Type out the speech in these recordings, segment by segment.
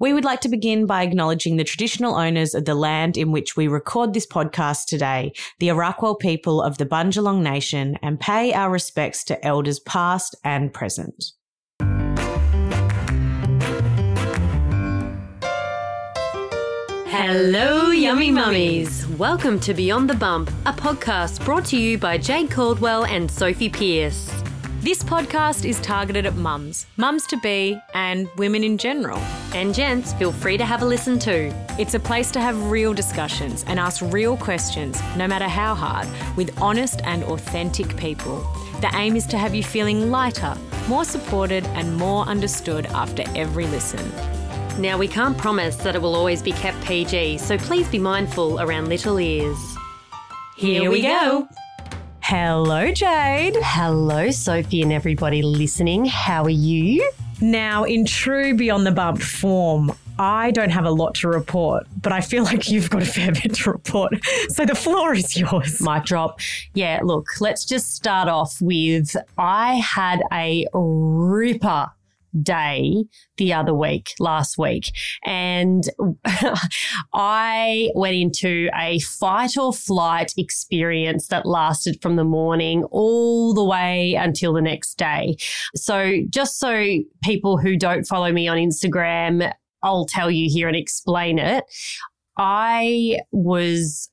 We would like to begin by acknowledging the traditional owners of the land in which we record this podcast today, the Arakwal people of the Bundjalung Nation, and pay our respects to elders past and present. Hello, yummy mummies. Welcome to Beyond the Bump, a podcast brought to you by Jayde Couldwell and Sophie Pearce. This podcast is targeted at mums, mums to be, and women in general. And gents, feel free to have a listen too. It's a place to have real discussions and ask real questions, no matter how hard, with honest and authentic people. The aim is to have you feeling lighter, more supported, and more understood after every listen. Now, we can't promise that it will always be kept PG, so please be mindful around little ears. Here we go. Hello, Jayde. Hello, Sophie, and everybody listening. How are you? Now, in true Beyond the Bump form, I don't have a lot to report, but I feel like you've got a fair bit to report. So the floor is yours. Mic drop. Yeah, look, let's just start off with I had a ripper day the other week, last week. And I went into a fight or flight experience that lasted from the morning all the way until the next day. So, just so people who don't follow me on Instagram, I'll tell you here and explain it. I was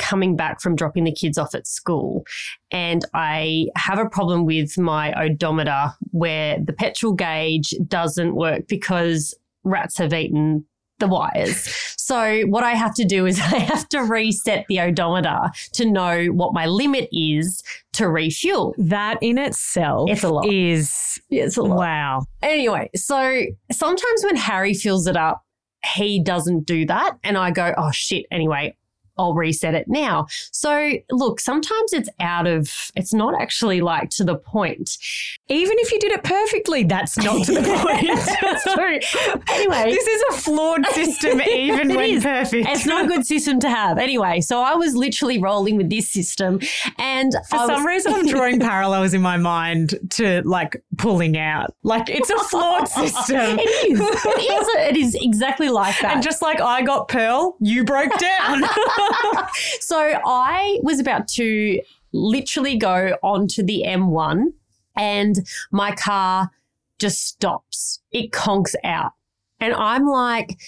coming back from dropping the kids off at school and I have a problem with my odometer where the petrol gauge doesn't work because rats have eaten the wires. So what I have to do is I have to reset the odometer to know what my limit is to refuel. That in itself It's a lot. is It's a lot. wow. Anyway, so sometimes when Harry fills it up, he doesn't do that. And I go, oh shit, anyway, I'll reset it now. So look, sometimes it's out of, it's not actually like to the point. Even if you did it perfectly, that's not to the point. so anyway, this is a flawed system, even when is. perfect. it's not a good system to have. Anyway, so I was literally rolling with this system. And For I some was- reason, I'm drawing parallels in my mind to like pulling out. Like it's a flawed system. it is. It is, it is exactly like that. And just like I got Pearl, you broke down. so I was about to literally go onto the M1 and my car just stops. It conks out. And I'm like,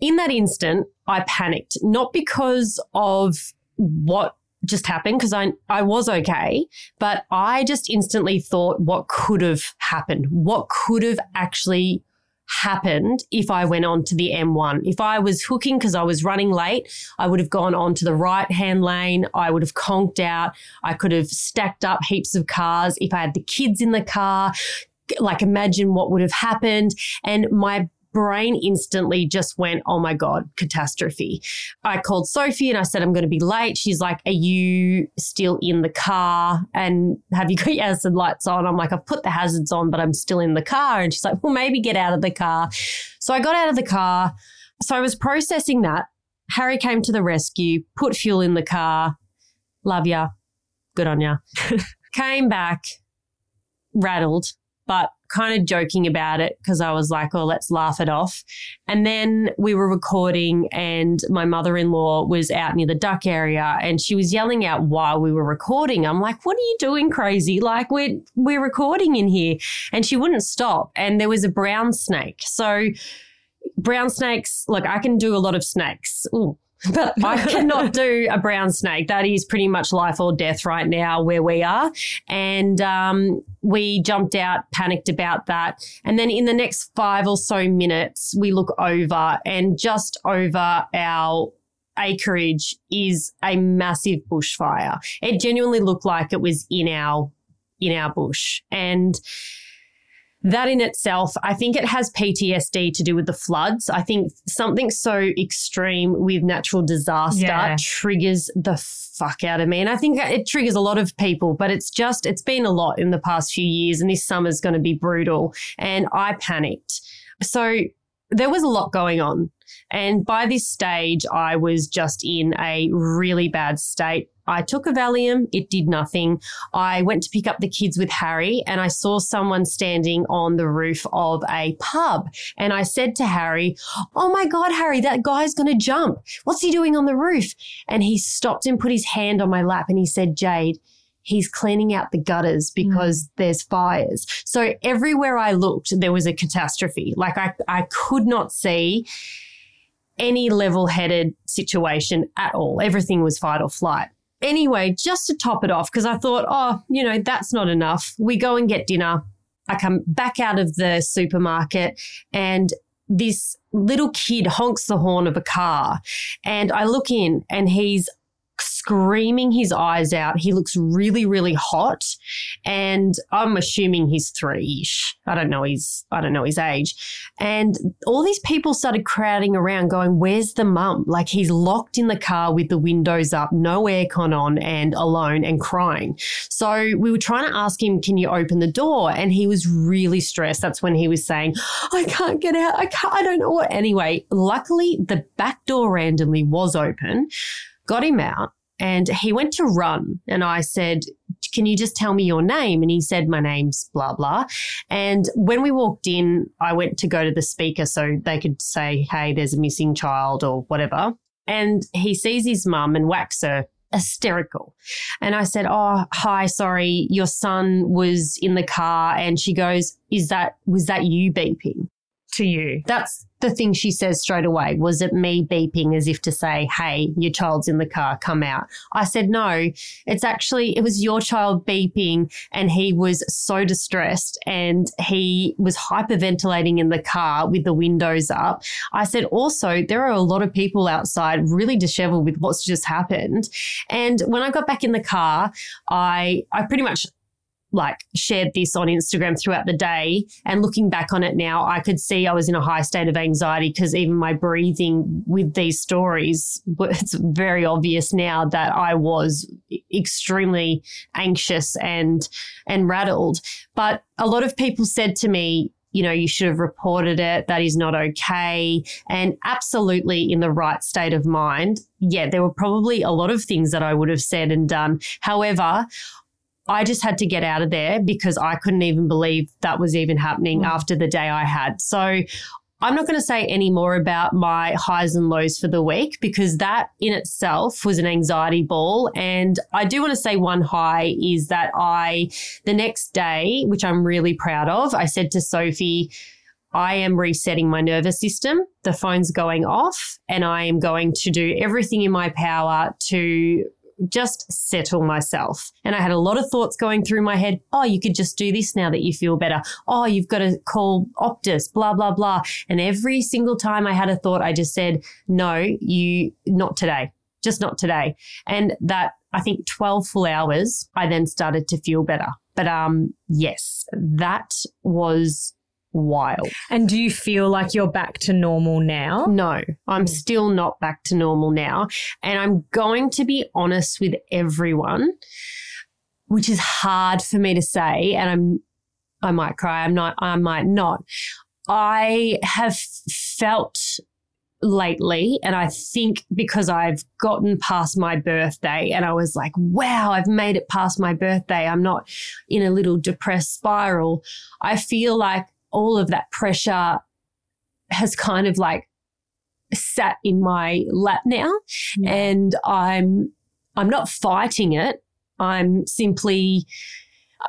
in that instant, I panicked, not because of what just happened, because I, I was okay, but I just instantly thought what could have happened, what could have actually happened if I went on to the M1. If I was hooking because I was running late, I would have gone on to the right hand lane. I would have conked out. I could have stacked up heaps of cars. If I had the kids in the car, like imagine what would have happened. And my brain instantly just went, oh my God, catastrophe. I called Sophie and I said, I'm going to be late. She's like, Are you still in the car? And have you got your hazard lights on? I'm like, I've put the hazards on, but I'm still in the car. And she's like, Well, maybe get out of the car. So I got out of the car. So I was processing that. Harry came to the rescue, put fuel in the car. Love ya. Good on ya. came back, rattled, but kind of joking about it because I was like, oh, let's laugh it off. And then we were recording, and my mother in law was out near the duck area and she was yelling out while we were recording. I'm like, what are you doing, crazy? Like, we're, we're recording in here. And she wouldn't stop. And there was a brown snake. So, brown snakes, look, I can do a lot of snakes. Ooh. But I cannot do a brown snake. That is pretty much life or death right now where we are. And um, we jumped out, panicked about that. And then in the next five or so minutes, we look over and just over our acreage is a massive bushfire. It genuinely looked like it was in our in our bush. And that in itself, I think it has PTSD to do with the floods. I think something so extreme with natural disaster Yeah. triggers the fuck out of me. And I think it triggers a lot of people, but it's just, it's been a lot in the past few years, and this summer's going to be brutal. And I panicked. So there was a lot going on. And by this stage, I was just in a really bad state. I took a Valium, it did nothing. I went to pick up the kids with Harry and I saw someone standing on the roof of a pub. And I said to Harry, Oh my God, Harry, that guy's going to jump. What's he doing on the roof? And he stopped and put his hand on my lap and he said, Jayde, he's cleaning out the gutters because mm. there's fires. So everywhere I looked, there was a catastrophe. Like I, I could not see any level headed situation at all. Everything was fight or flight. Anyway, just to top it off, because I thought, oh, you know, that's not enough. We go and get dinner. I come back out of the supermarket and this little kid honks the horn of a car. And I look in and he's screaming his eyes out. He looks really, really hot. And I'm assuming he's three ish. I don't know his, I don't know his age. And all these people started crowding around going, where's the mum? Like he's locked in the car with the windows up, no aircon on and alone and crying. So we were trying to ask him, can you open the door? And he was really stressed. That's when he was saying, I can't get out. I can't, I don't know what. Anyway, luckily the back door randomly was open got him out and he went to run. And I said, Can you just tell me your name? And he said, My name's blah, blah. And when we walked in, I went to go to the speaker so they could say, Hey, there's a missing child or whatever. And he sees his mum and whacks her hysterical. And I said, Oh, hi, sorry, your son was in the car. And she goes, Is that, was that you beeping? To you. That's the thing she says straight away. Was it me beeping as if to say, hey, your child's in the car, come out? I said, no, it's actually, it was your child beeping and he was so distressed and he was hyperventilating in the car with the windows up. I said, also, there are a lot of people outside really disheveled with what's just happened. And when I got back in the car, I, I pretty much like shared this on Instagram throughout the day. And looking back on it now, I could see I was in a high state of anxiety because even my breathing with these stories, it's very obvious now that I was extremely anxious and, and rattled. But a lot of people said to me, you know, you should have reported it. That is not okay. And absolutely in the right state of mind. Yeah, there were probably a lot of things that I would have said and done. However, I just had to get out of there because I couldn't even believe that was even happening mm. after the day I had. So I'm not going to say any more about my highs and lows for the week because that in itself was an anxiety ball. And I do want to say one high is that I, the next day, which I'm really proud of, I said to Sophie, I am resetting my nervous system. The phone's going off, and I am going to do everything in my power to just settle myself. And I had a lot of thoughts going through my head. Oh, you could just do this now that you feel better. Oh, you've got to call Optus, blah, blah, blah. And every single time I had a thought, I just said, no, you, not today, just not today. And that I think 12 full hours, I then started to feel better. But um, yes, that was wild. And do you feel like you're back to normal now? No, I'm mm. still not back to normal now. And I'm going to be honest with everyone, which is hard for me to say. And I'm, I might cry. I'm not, I might not. I have felt lately. And I think because I've gotten past my birthday and I was like, wow, I've made it past my birthday. I'm not in a little depressed spiral. I feel like all of that pressure has kind of like sat in my lap now yeah. and I'm I'm not fighting it. I'm simply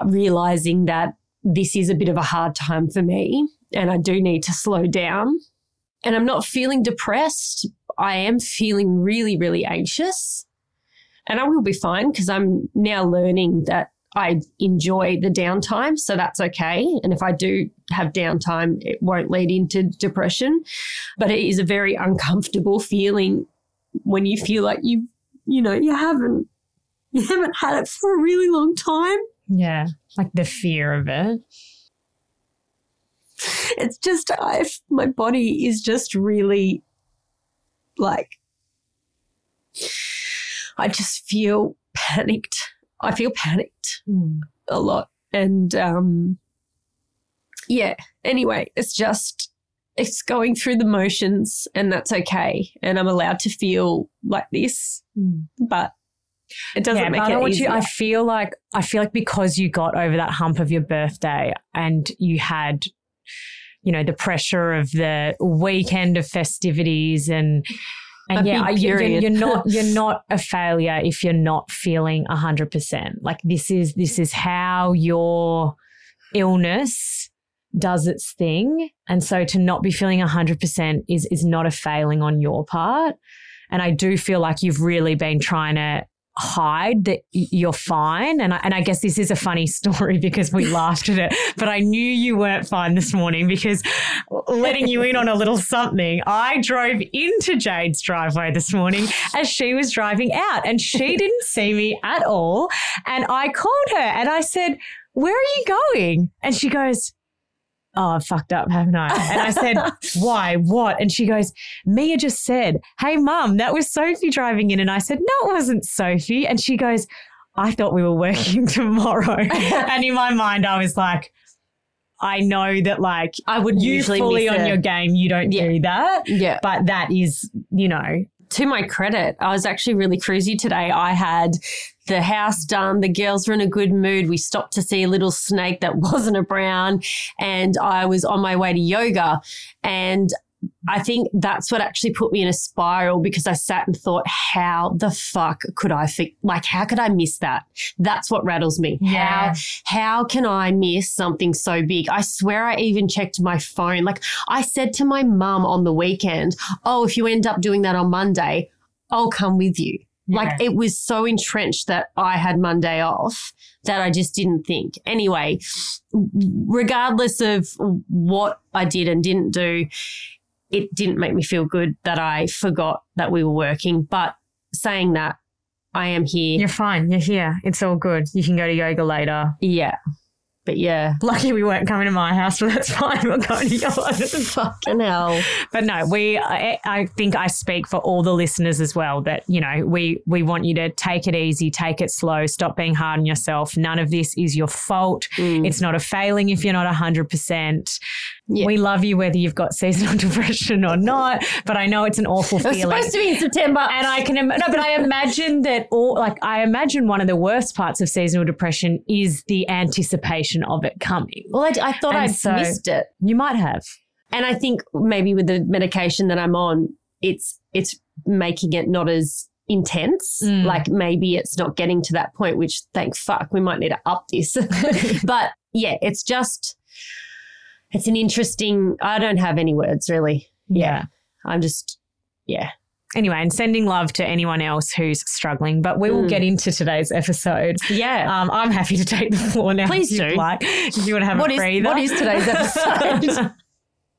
realizing that this is a bit of a hard time for me and I do need to slow down. And I'm not feeling depressed. I am feeling really, really anxious. And I will be fine because I'm now learning that I enjoy the downtime, so that's okay. And if I do have downtime, it won't lead into depression. But it is a very uncomfortable feeling when you feel like you, you know, you haven't, you haven't had it for a really long time. Yeah, like the fear of it. It's just, I, my body is just really like, I just feel panicked I feel panicked mm. a lot. And um, yeah, anyway, it's just, it's going through the motions and that's okay. And I'm allowed to feel like this, but it doesn't yeah, make I it easier. you. I feel like I feel like because you got over that hump of your birthday and you had, you know, the pressure of the weekend of festivities and and yeah, you- you're, you're not you're not a failure if you're not feeling hundred percent. Like this is this is how your illness does its thing, and so to not be feeling hundred percent is is not a failing on your part. And I do feel like you've really been trying to hide that you're fine. And I, and I guess this is a funny story because we laughed at it, but I knew you weren't fine this morning because letting you in on a little something, I drove into Jayde's driveway this morning as she was driving out and she didn't see me at all. And I called her and I said, Where are you going? And she goes, Oh, I've fucked up, haven't I? And I said, Why? What? And she goes, Mia just said, Hey, mum, that was Sophie driving in. And I said, No, it wasn't Sophie. And she goes, I thought we were working tomorrow. and in my mind, I was like, I know that, like, I would you usually fully on it. your game, you don't Yeah. do that. yeah. But that is, you know, to my credit, I was actually really cruisy today. I had the house done. The girls were in a good mood. We stopped to see a little snake that wasn't a brown, and I was on my way to yoga. And I think that's what actually put me in a spiral because I sat and thought, how the fuck could I fi- like how could I miss that? That's what rattles me. Yeah. How how can I miss something so big? I swear I even checked my phone. Like I said to my mum on the weekend, "Oh, if you end up doing that on Monday, I'll come with you." Like it was so entrenched that I had Monday off that I just didn't think. Anyway, regardless of what I did and didn't do, it didn't make me feel good that I forgot that we were working. But saying that, I am here. you're fine. You're here. It's all good. You can go to yoga later. Yeah. But yeah. Lucky we weren't coming to my house, but that's fine. We're going to yours. Fucking hell. But no, we. I, I think I speak for all the listeners as well. That you know, we we want you to take it easy, take it slow, stop being hard on yourself. None of this is your fault. Mm. It's not a failing if you're not hundred percent. Yeah. We love you whether you've got seasonal depression or not. But I know it's an awful feeling. supposed to be in September. And I can, im- no, but I imagine that all, like, I imagine one of the worst parts of seasonal depression is the anticipation of it coming. well, I, I thought I'd so- missed it. You might have. And I think maybe with the medication that I'm on, it's it's making it not as intense. Mm. Like maybe it's not getting to that point, which thank fuck we might need to up this. but yeah, it's just it's an interesting. I don't have any words really. Yeah. I'm just yeah. Anyway, and sending love to anyone else who's struggling. But we will Mm. get into today's episode. Yeah. Um, I'm happy to take the floor now. Please if you'd do. Like, if you want to have What a is- breather. what is today's episode?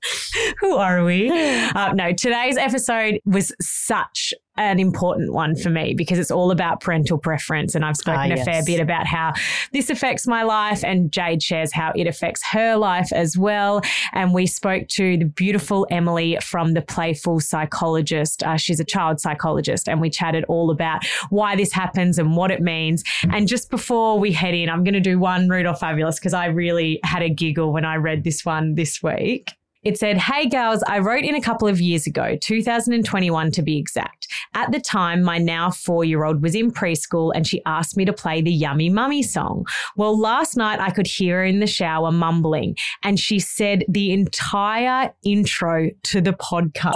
Who are we? Uh, no, today's episode was such an important one for me because it's all about parental preference. And I've spoken Ah, a fair bit about how this affects my life, and Jayde shares how it affects her life as well. And we spoke to the beautiful Emily from the Playful Psychologist. Uh, she's a child psychologist, and we chatted all about why this happens and what it means. And just before we head in, I'm going to do one or fabulous because I really had a giggle when I read this one this week. It said, Hey girls, I wrote in a couple of years ago, 2021 to be exact. At the time, my now four year old was in preschool and she asked me to play the Yummy Mummy song. Well, last night I could hear her in the shower mumbling and she said the entire intro to the podcast.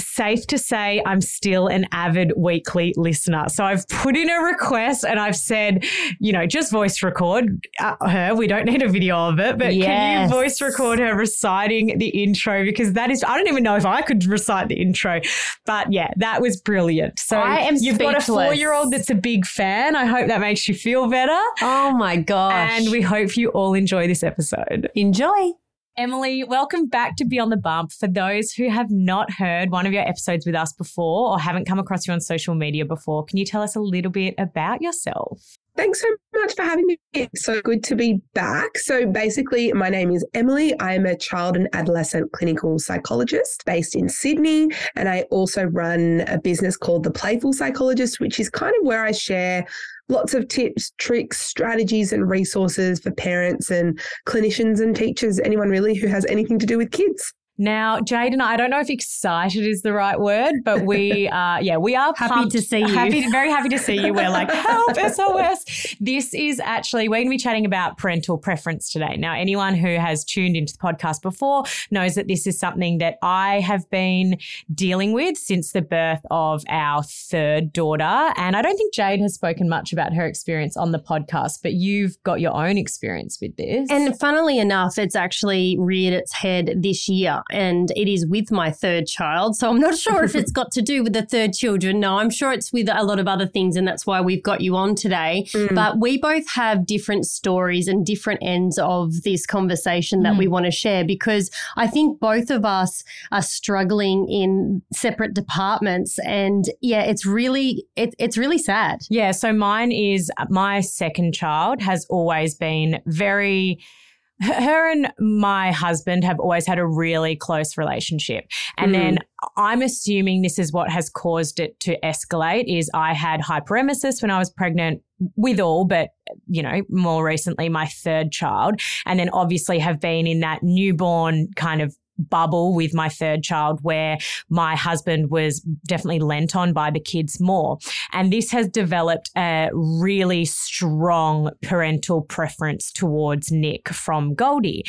Safe to say, I'm still an avid weekly listener. So I've put in a request and I've said, you know, just voice record uh, her. We don't need a video of it, but can you voice record her reciting the intro? Because that is, I don't even know if I could recite the intro, but yeah, that was brilliant. So I am you've got a four year old that's a big fan. I hope that makes you feel better. Oh my gosh. And we hope you all enjoy this episode. enjoy. Emily, welcome back to Beyond the Bump. For those who have not heard one of your episodes with us before or haven't come across you on social media before, can you tell us a little bit about yourself? Thanks so much for having me. It's so good to be back. So, basically, my name is Emily. I am a child and adolescent clinical psychologist based in Sydney. And I also run a business called The Playful Psychologist, which is kind of where I share lots of tips, tricks, strategies, and resources for parents and clinicians and teachers, anyone really who has anything to do with kids. Now, Jayde and I, I don't know if excited is the right word, but we are, yeah, we are happy pumped, to see you. Happy, very happy to see you. We're like, help, SOS. This is actually, we're going to be chatting about parental preference today. Now, anyone who has tuned into the podcast before knows that this is something that I have been dealing with since the birth of our third daughter. And I don't think Jayde has spoken much about her experience on the podcast, but you've got your own experience with this. And funnily enough, it's actually reared its head this year and it is with my third child. So I'm not sure if it's got to do with the third children. No, I'm sure it's with a lot of other things, and that's why we've got you on today. Mm. But we both have different stories and different ends of this conversation that mm. we want to share because I think both of us are struggling in separate departments, and yeah, it's really it, it's really sad. Yeah. So mine is my second child has always been very her and my husband have always had a really close relationship. And mm. then I'm assuming this is what has caused it to escalate is I had hyperemesis when I was pregnant with all, but you know, more recently my third child. And then obviously have been in that newborn kind of bubble with my third child where my husband was definitely lent on by the kids more. And this has developed a really strong parental preference towards Nick from Goldie.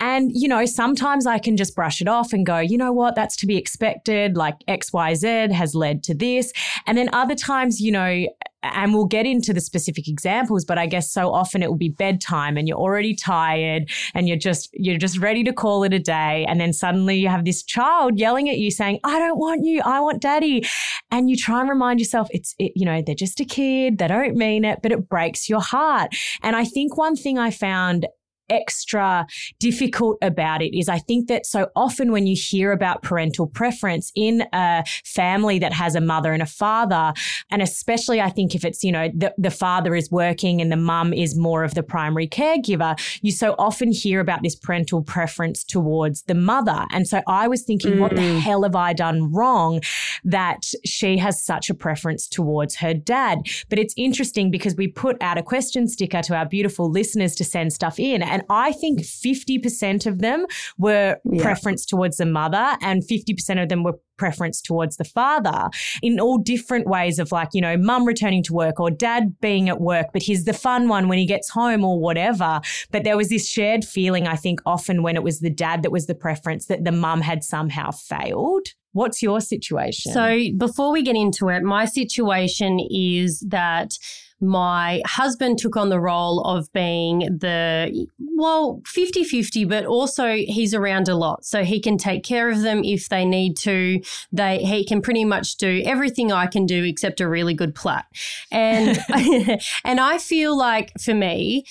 And, you know, sometimes I can just brush it off and go, you know what, that's to be expected. Like XYZ has led to this. And then other times, you know, and we'll get into the specific examples but i guess so often it will be bedtime and you're already tired and you're just you're just ready to call it a day. And then suddenly you have this child yelling at you saying i don't want you. I want daddy. And you try and remind yourself it's it, you know they're just a kid. They don't mean it but it breaks your heart. And i think one thing i found extra difficult about it is I think that so often when you hear about parental preference in a family that has a mother and a father, and especially I think if it's, you know, the, the father is working and the mum is more of the primary caregiver, you so often hear about this parental preference towards the mother. And so I was thinking, mm. what the mm. hell have I done wrong that she has such a preference towards her dad? But it's interesting because we put out a question sticker to our beautiful listeners to send stuff in. And I think 50% of them were yeah. preference towards the mother and 50% of them were preference towards the father in all different ways of like, you know, mum returning to work or dad being at work, but he's the fun one when he gets home or whatever. But there was this shared feeling, I think, often when it was the dad that was the preference that the mum had somehow failed. What's your situation? So, before we get into it, my situation is that my husband took on the role of being the, well, 50 50, but also he's around a lot. So he can take care of them if they need to. They, he can pretty much do everything I can do except a really good plot. And, and I feel like for me,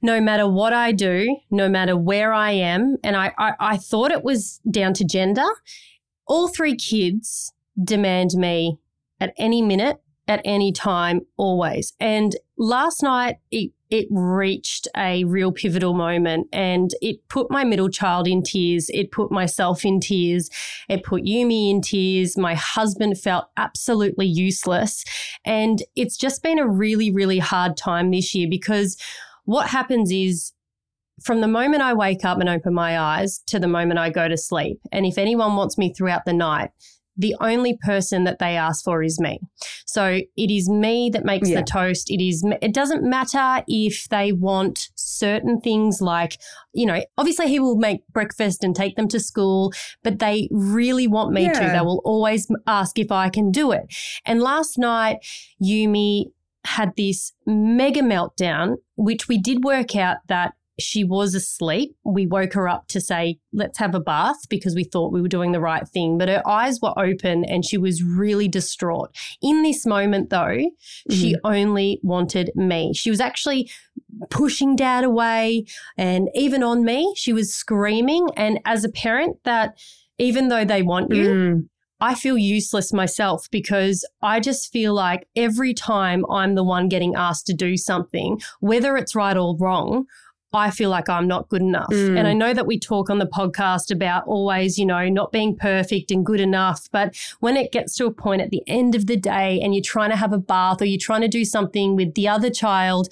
no matter what I do, no matter where I am, and I, I, I thought it was down to gender, all three kids demand me at any minute at any time, always. And last night, it, it reached a real pivotal moment and it put my middle child in tears. It put myself in tears. It put Yumi in tears. My husband felt absolutely useless. And it's just been a really, really hard time this year because what happens is from the moment I wake up and open my eyes to the moment I go to sleep. And if anyone wants me throughout the night, the only person that they ask for is me. So it is me that makes yeah. the toast. It is, it doesn't matter if they want certain things like, you know, obviously he will make breakfast and take them to school, but they really want me yeah. to. They will always ask if I can do it. And last night, Yumi had this mega meltdown, which we did work out that she was asleep. We woke her up to say, let's have a bath because we thought we were doing the right thing. But her eyes were open and she was really distraught. In this moment, though, mm-hmm. she only wanted me. She was actually pushing dad away and even on me, she was screaming. And as a parent, that even though they want you, mm. I feel useless myself because I just feel like every time I'm the one getting asked to do something, whether it's right or wrong, I feel like I'm not good enough. Mm. And I know that we talk on the podcast about always, you know, not being perfect and good enough. But when it gets to a point at the end of the day and you're trying to have a bath or you're trying to do something with the other child,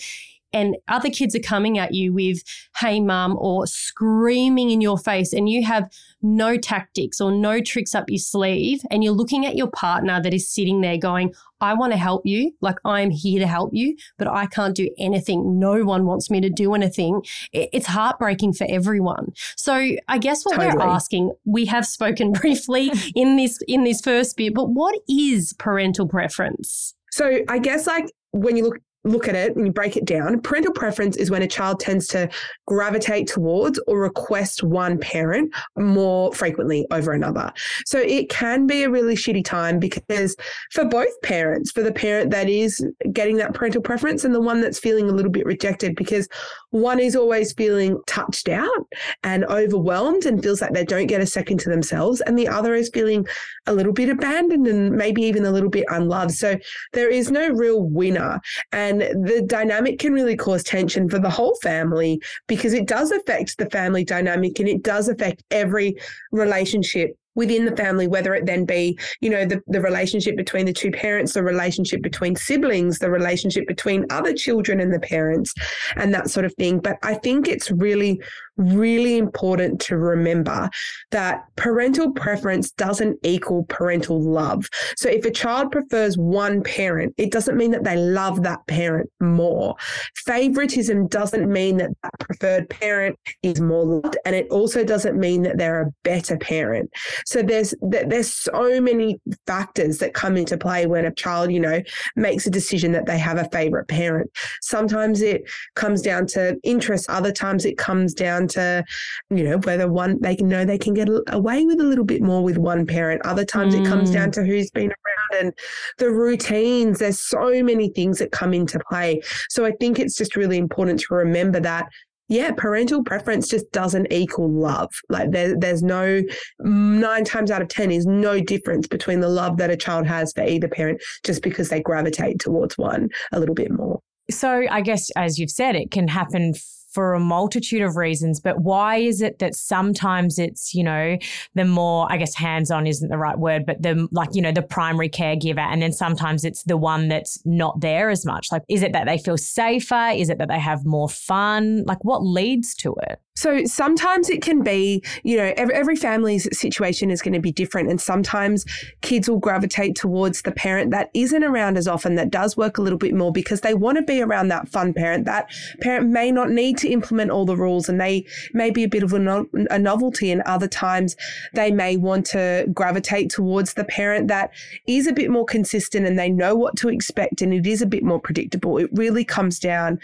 and other kids are coming at you with, hey, mum, or screaming in your face, and you have no tactics or no tricks up your sleeve, and you're looking at your partner that is sitting there going, I want to help you. Like, I'm here to help you, but I can't do anything. No one wants me to do anything. It's heartbreaking for everyone. So, I guess what totally. we're asking, we have spoken briefly in this in this first bit, but what is parental preference? So, I guess like when you look look at it and you break it down, parental preference is when a child tends to gravitate towards or request one parent more frequently over another. So it can be a really shitty time because for both parents, for the parent that is getting that parental preference and the one that's feeling a little bit rejected, because one is always feeling touched out and overwhelmed and feels like they don't get a second to themselves, and the other is feeling a little bit abandoned and maybe even a little bit unloved. So there is no real winner. And and the dynamic can really cause tension for the whole family because it does affect the family dynamic and it does affect every relationship within the family, whether it then be, you know, the, the relationship between the two parents, the relationship between siblings, the relationship between other children and the parents, and that sort of thing. But I think it's really, really important to remember that parental preference doesn't equal parental love. So if a child prefers one parent, it doesn't mean that they love that parent more. Favoritism doesn't mean that that preferred parent is more loved, and it also doesn't mean that they're a better parent. So there's there's so many factors that come into play when a child, you know, makes a decision that they have a favorite parent. Sometimes it comes down to interest. Other times it comes down to, you know, whether one they can know they can get away with a little bit more with one parent. Other times mm. it comes down mm. to who's been around and the routines. There's so many things that come into play. So I think it's just really important to remember that yeah, parental preference just doesn't equal love. Like there, there's no nine times out of 10 is no difference between the love that a child has for either parent just because they gravitate towards one a little bit more. So I guess, as you've said, it can happen for a multitude of reasons. But why is it that sometimes it's, you know, the more, I guess hands on isn't the right word, but the like, you know, the primary caregiver. And then sometimes it's the one that's not there as much. Like, is it that they feel safer? Is it that they have more fun? Like, what leads to it? So sometimes it can be, you know, every, every family's situation is going to be different. And sometimes kids will gravitate towards the parent that isn't around as often, that does work a little bit more because they want to be around that fun parent. That parent may not need to implement all the rules and they may be a bit of a, no- a novelty. And other times they may want to gravitate towards the parent that is a bit more consistent and they know what to expect and it is a bit more predictable. It really comes down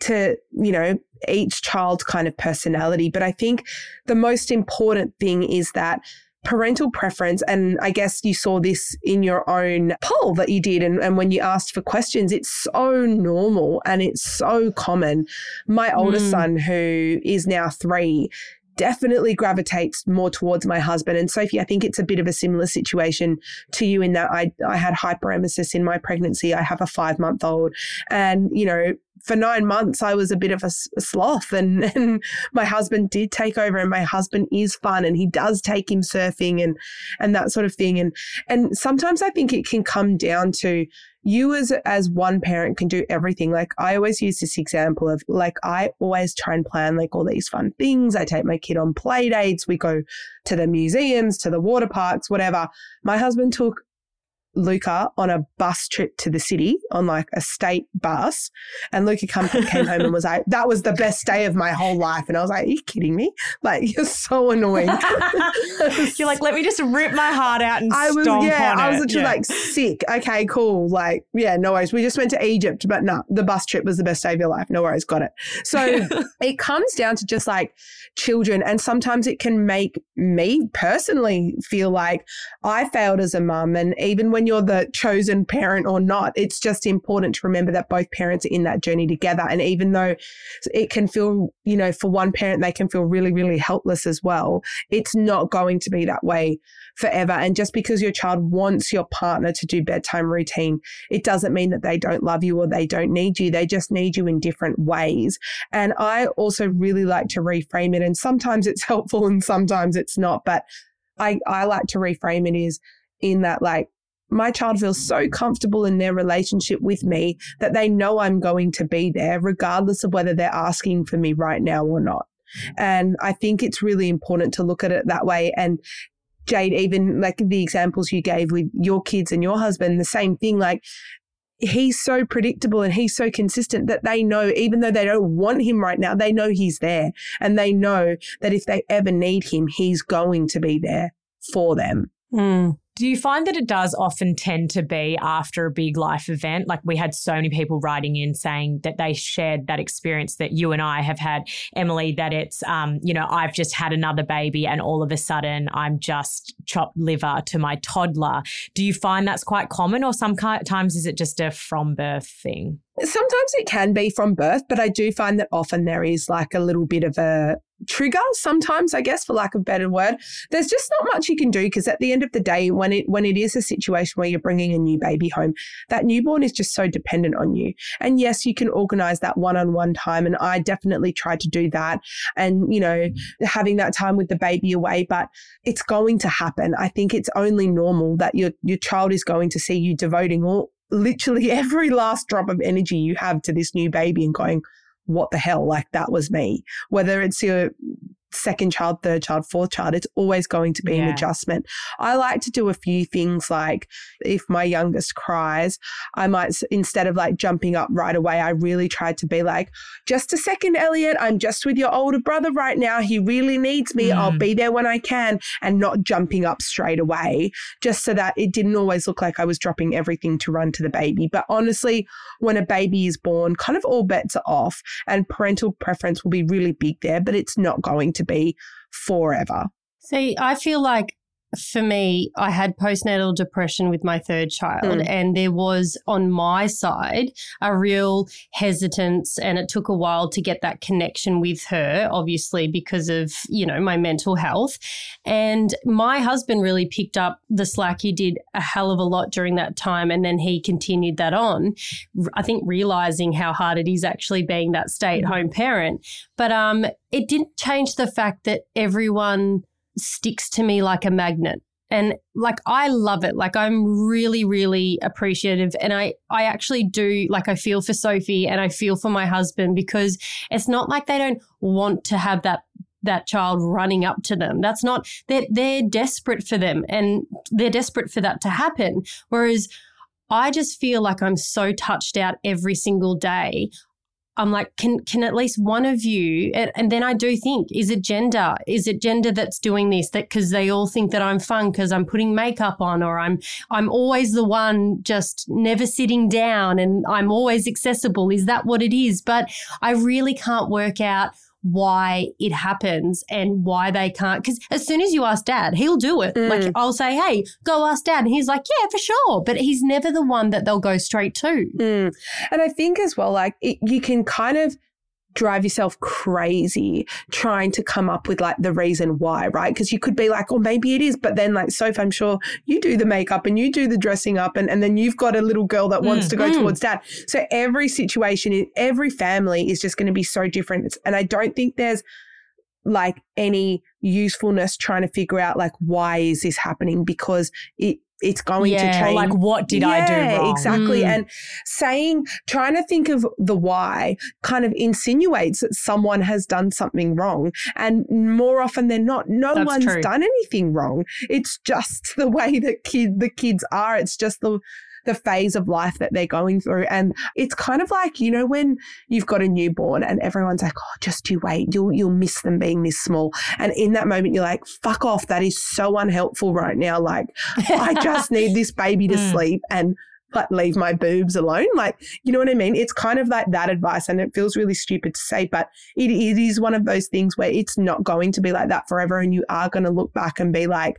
to, you know, each child's kind of personality. But I think the most important thing is that parental preference, and I guess you saw this in your own poll that you did, and, and when you asked for questions, it's so normal and it's so common. My oldest mm. son, who is now three, definitely gravitates more towards my husband. And Sophie, I think it's a bit of a similar situation to you in that I, I had hyperemesis in my pregnancy. I have a five month old. And, you know, for nine months, I was a bit of a, sloth, and, and my husband did take over. And my husband is fun, and he does take him surfing and and that sort of thing. And and sometimes I think it can come down to you as as one parent can do everything. Like I always use this example of like I always try and plan like all these fun things. I take my kid on play dates. We go to the museums, to the water parks, whatever. My husband took Luca on a bus trip to the city on like a state bus. And Luca come, came home and was like, that was the best day of my whole life. And I was like, are you kidding me? Like, you're so annoying. you're like, let me just rip my heart out and I was, yeah, I was literally yeah. like sick. Okay, cool. Like, yeah, no worries. We just went to Egypt, but no, the bus trip was the best day of your life. No worries. Got it. So it comes down to just like children. And sometimes it can make me personally feel like I failed as a mum. And even when when you're the chosen parent or not. It's just important to remember that both parents are in that journey together. And even though it can feel, you know, for one parent, they can feel really, really helpless as well, it's not going to be that way forever. And just because your child wants your partner to do bedtime routine, it doesn't mean that they don't love you or they don't need you. They just need you in different ways. And I also really like to reframe it. And sometimes it's helpful and sometimes it's not. But I, I like to reframe it is in that like my child feels so comfortable in their relationship with me that they know I'm going to be there, regardless of whether they're asking for me right now or not. And I think it's really important to look at it that way. And Jayde, even like the examples you gave with your kids and your husband, the same thing, like he's so predictable and he's so consistent that they know, even though they don't want him right now, they know he's there. And they know that if they ever need him, he's going to be there for them. Mm. Do you find that it does often tend to be after a big life event? Like we had so many people writing in saying that they shared that experience that you and I have had, Emily, that it's, um, you know, I've just had another baby and all of a sudden I'm just chopped liver to my toddler. Do you find that's quite common or sometimes is it just a from birth thing? Sometimes it can be from birth, but I do find that often there is like a little bit of a trigger sometimes i guess for lack of better word. There's just not much you can do because at the end of the day when it when it is a situation where you're bringing a new baby home that newborn is just so dependent on you. And yes you can organize that one-on-one time and i definitely tried to do that and you know having that time with the baby away but it's going to happen. I think it's only normal that your your child is going to see you devoting all literally every last drop of energy you have to this new baby and going, what the hell? Like that was me. Whether it's your second child, third child, fourth child, it's always going to be yeah. an adjustment. I like to do a few things like if my youngest cries, I might, instead of like jumping up right away, I really try to be like, just a second, Elliot, I'm just with your older brother right now. He really needs me. Mm. I'll be there when I can and not jumping up straight away, just so that it didn't always look like I was dropping everything to run to the baby. But honestly, when a baby is born, kind of all bets are off and parental preference will be really big there, but it's not going to to be forever. See, I feel like for me, I had postnatal depression with my third child, mm. and there was on my side a real hesitance, and it took a while to get that connection with her, obviously, because of, you know, my mental health. And my husband really picked up the slack. He did a hell of a lot during that time, and then he continued that on. I think realizing how hard it is actually being that stay at home parent. But um, it didn't change the fact that everyone sticks to me like a magnet. And like I love it. Like I'm really, really appreciative. And I, I actually do like I feel for Sophie and I feel for my husband because it's not like they don't want to have that that child running up to them. That's not they're they're desperate for them and they're desperate for that to happen. Whereas I just feel like I'm so touched out every single day. I'm like, can can at least one of you? And, and, then I do think, is it gender? Is it gender that's doing this? That because they all think that I'm fun because I'm putting makeup on, or I'm I'm always the one just never sitting down, and I'm always accessible. Is that what it is? But I really can't work out why it happens and why they can't. Because as soon as you ask dad, he'll do it. Mm. Like I'll say, hey, go ask dad. And he's like, yeah, for sure. But he's never the one that they'll go straight to. Mm. And I think as well, like it, you can kind of drive yourself crazy trying to come up with like the reason why, right? Because you could be like, oh, maybe it is. But then, like, Soph, I'm sure you do the makeup and you do the dressing up, and, and then you've got a little girl that wants mm, to go mm. towards dad. So every situation, in every family is just going to be so different. And I don't think there's like any usefulness trying to figure out like why is this happening because it it's going yeah, to change. Like, what did yeah, I do wrong? Exactly. Mm. And saying, trying to think of the why kind of insinuates that someone has done something wrong. And more often than not, no That's one's true. done anything wrong. It's just the way that kid, the kids are. It's just the, the phase of life that they're going through. And it's kind of like, you know, when you've got a newborn and everyone's like, oh, just you wait, you'll, you'll miss them being this small. And in that moment, you're like, fuck off. That is so unhelpful right now. Like, I just need this baby to mm. sleep and like leave my boobs alone. Like, you know what I mean? It's kind of like that advice and it feels really stupid to say, but it, it is one of those things where it's not going to be like that forever. And you are going to look back and be like,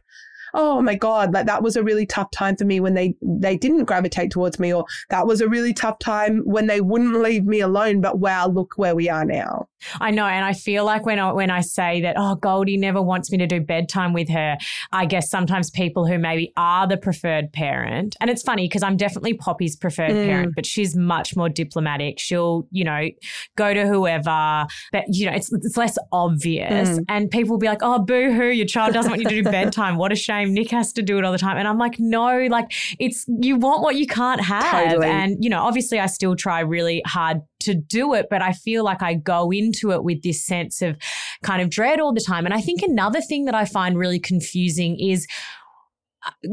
oh my God, like that was a really tough time for me when they, they didn't gravitate towards me, or that was a really tough time when they wouldn't leave me alone. But wow, look where we are now. I know. And I feel like when I, when I say that, oh, Goldie never wants me to do bedtime with her, I guess sometimes people who maybe are the preferred parent, and it's funny because I'm definitely Poppy's preferred mm. parent, but she's much more diplomatic. She'll, you know, go to whoever, but, you know, it's, it's less obvious. Mm. And people will be like, oh, boo hoo, your child doesn't want you to do bedtime. What a shame. Nick has to do it all the time. And I'm like, no, like it's, you want what you can't have. Totally. And, you know, obviously I still try really hard to do it, but I feel like I go into it with this sense of kind of dread all the time. And I think another thing that I find really confusing is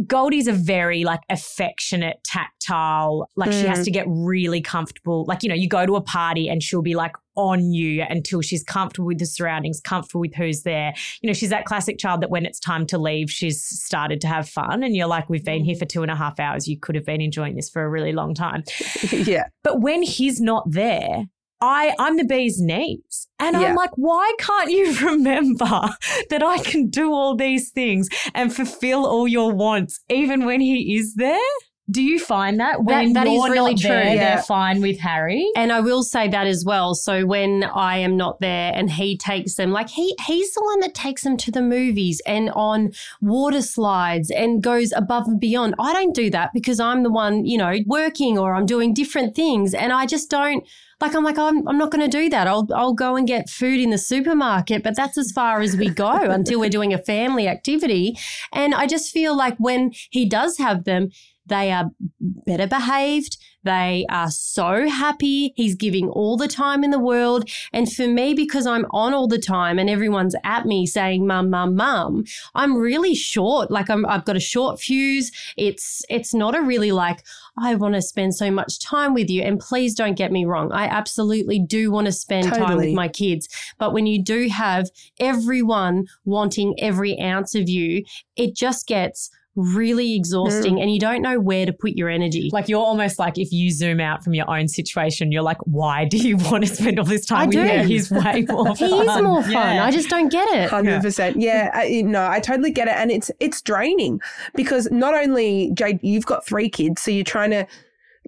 Goldie's a very like affectionate, tactile, like mm. she has mm. to get really comfortable. Like, you know, you go to a party and she'll be like on you until she's comfortable with the surroundings, comfortable with who's there. You know, she's that classic child that when it's time to leave, she's started to have fun. And you're like, we've been here for two and a half hours. You could have been enjoying this for a really long time. yeah. But when he's not there, I, I'm the bee's knees. And yeah. I'm like, why can't you remember that I can do all these things and fulfill all your wants even when he is there? Do you find that when that, that you're is really true? There, yeah. They're fine with Harry, and I will say that as well. So when I am not there and he takes them, like he he's the one that takes them to the movies and on water slides and goes above and beyond. I don't do that because I'm the one, you know, working or I'm doing different things, and I just don't like I'm like oh, I'm, I'm not going to do that. I'll I'll go and get food in the supermarket, but that's as far as we go until we're doing a family activity. And I just feel like when he does have them, they are better behaved. They are so happy. He's giving all the time in the world. And for me, because I'm on all the time and everyone's at me saying mum, mum, mum, I'm really short. Like I'm, I've got a short fuse. It's, it's not a really like, I want to spend so much time with you. And please don't get me wrong. I absolutely do want to spend totally. time with my kids. But when you do have everyone wanting every ounce of you, it just gets really exhausting mm. and you don't know where to put your energy. Like you're almost like if you zoom out from your own situation, you're like, why do you want to spend all this time I with do. him? He's way more fun. he is more fun. Yeah. I just don't get it. 100%. Yeah, I, no, I totally get it. And it's, it's draining because not only, Jayde, you've got three kids, so you're trying to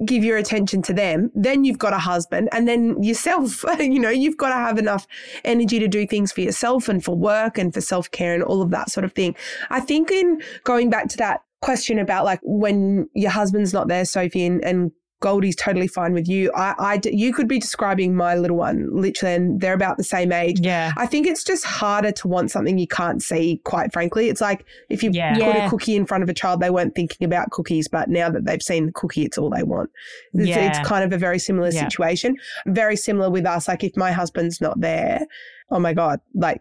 give your attention to them. Then you've got a husband and then yourself, you know, you've got to have enough energy to do things for yourself and for work and for self care and all of that sort of thing. I think in going back to that question about like when your husband's not there, Sophie, and, and Goldie's totally fine with you. I, I, you could be describing my little one literally, and they're about the same age. Yeah. I think it's just harder to want something you can't see. Quite frankly, it's like if you yeah. put yeah. a cookie in front of a child, they weren't thinking about cookies, but now that they've seen the cookie, it's all they want. It's, yeah. it's kind of a very similar yeah. situation. Very similar with us. Like if my husband's not there, oh my god, like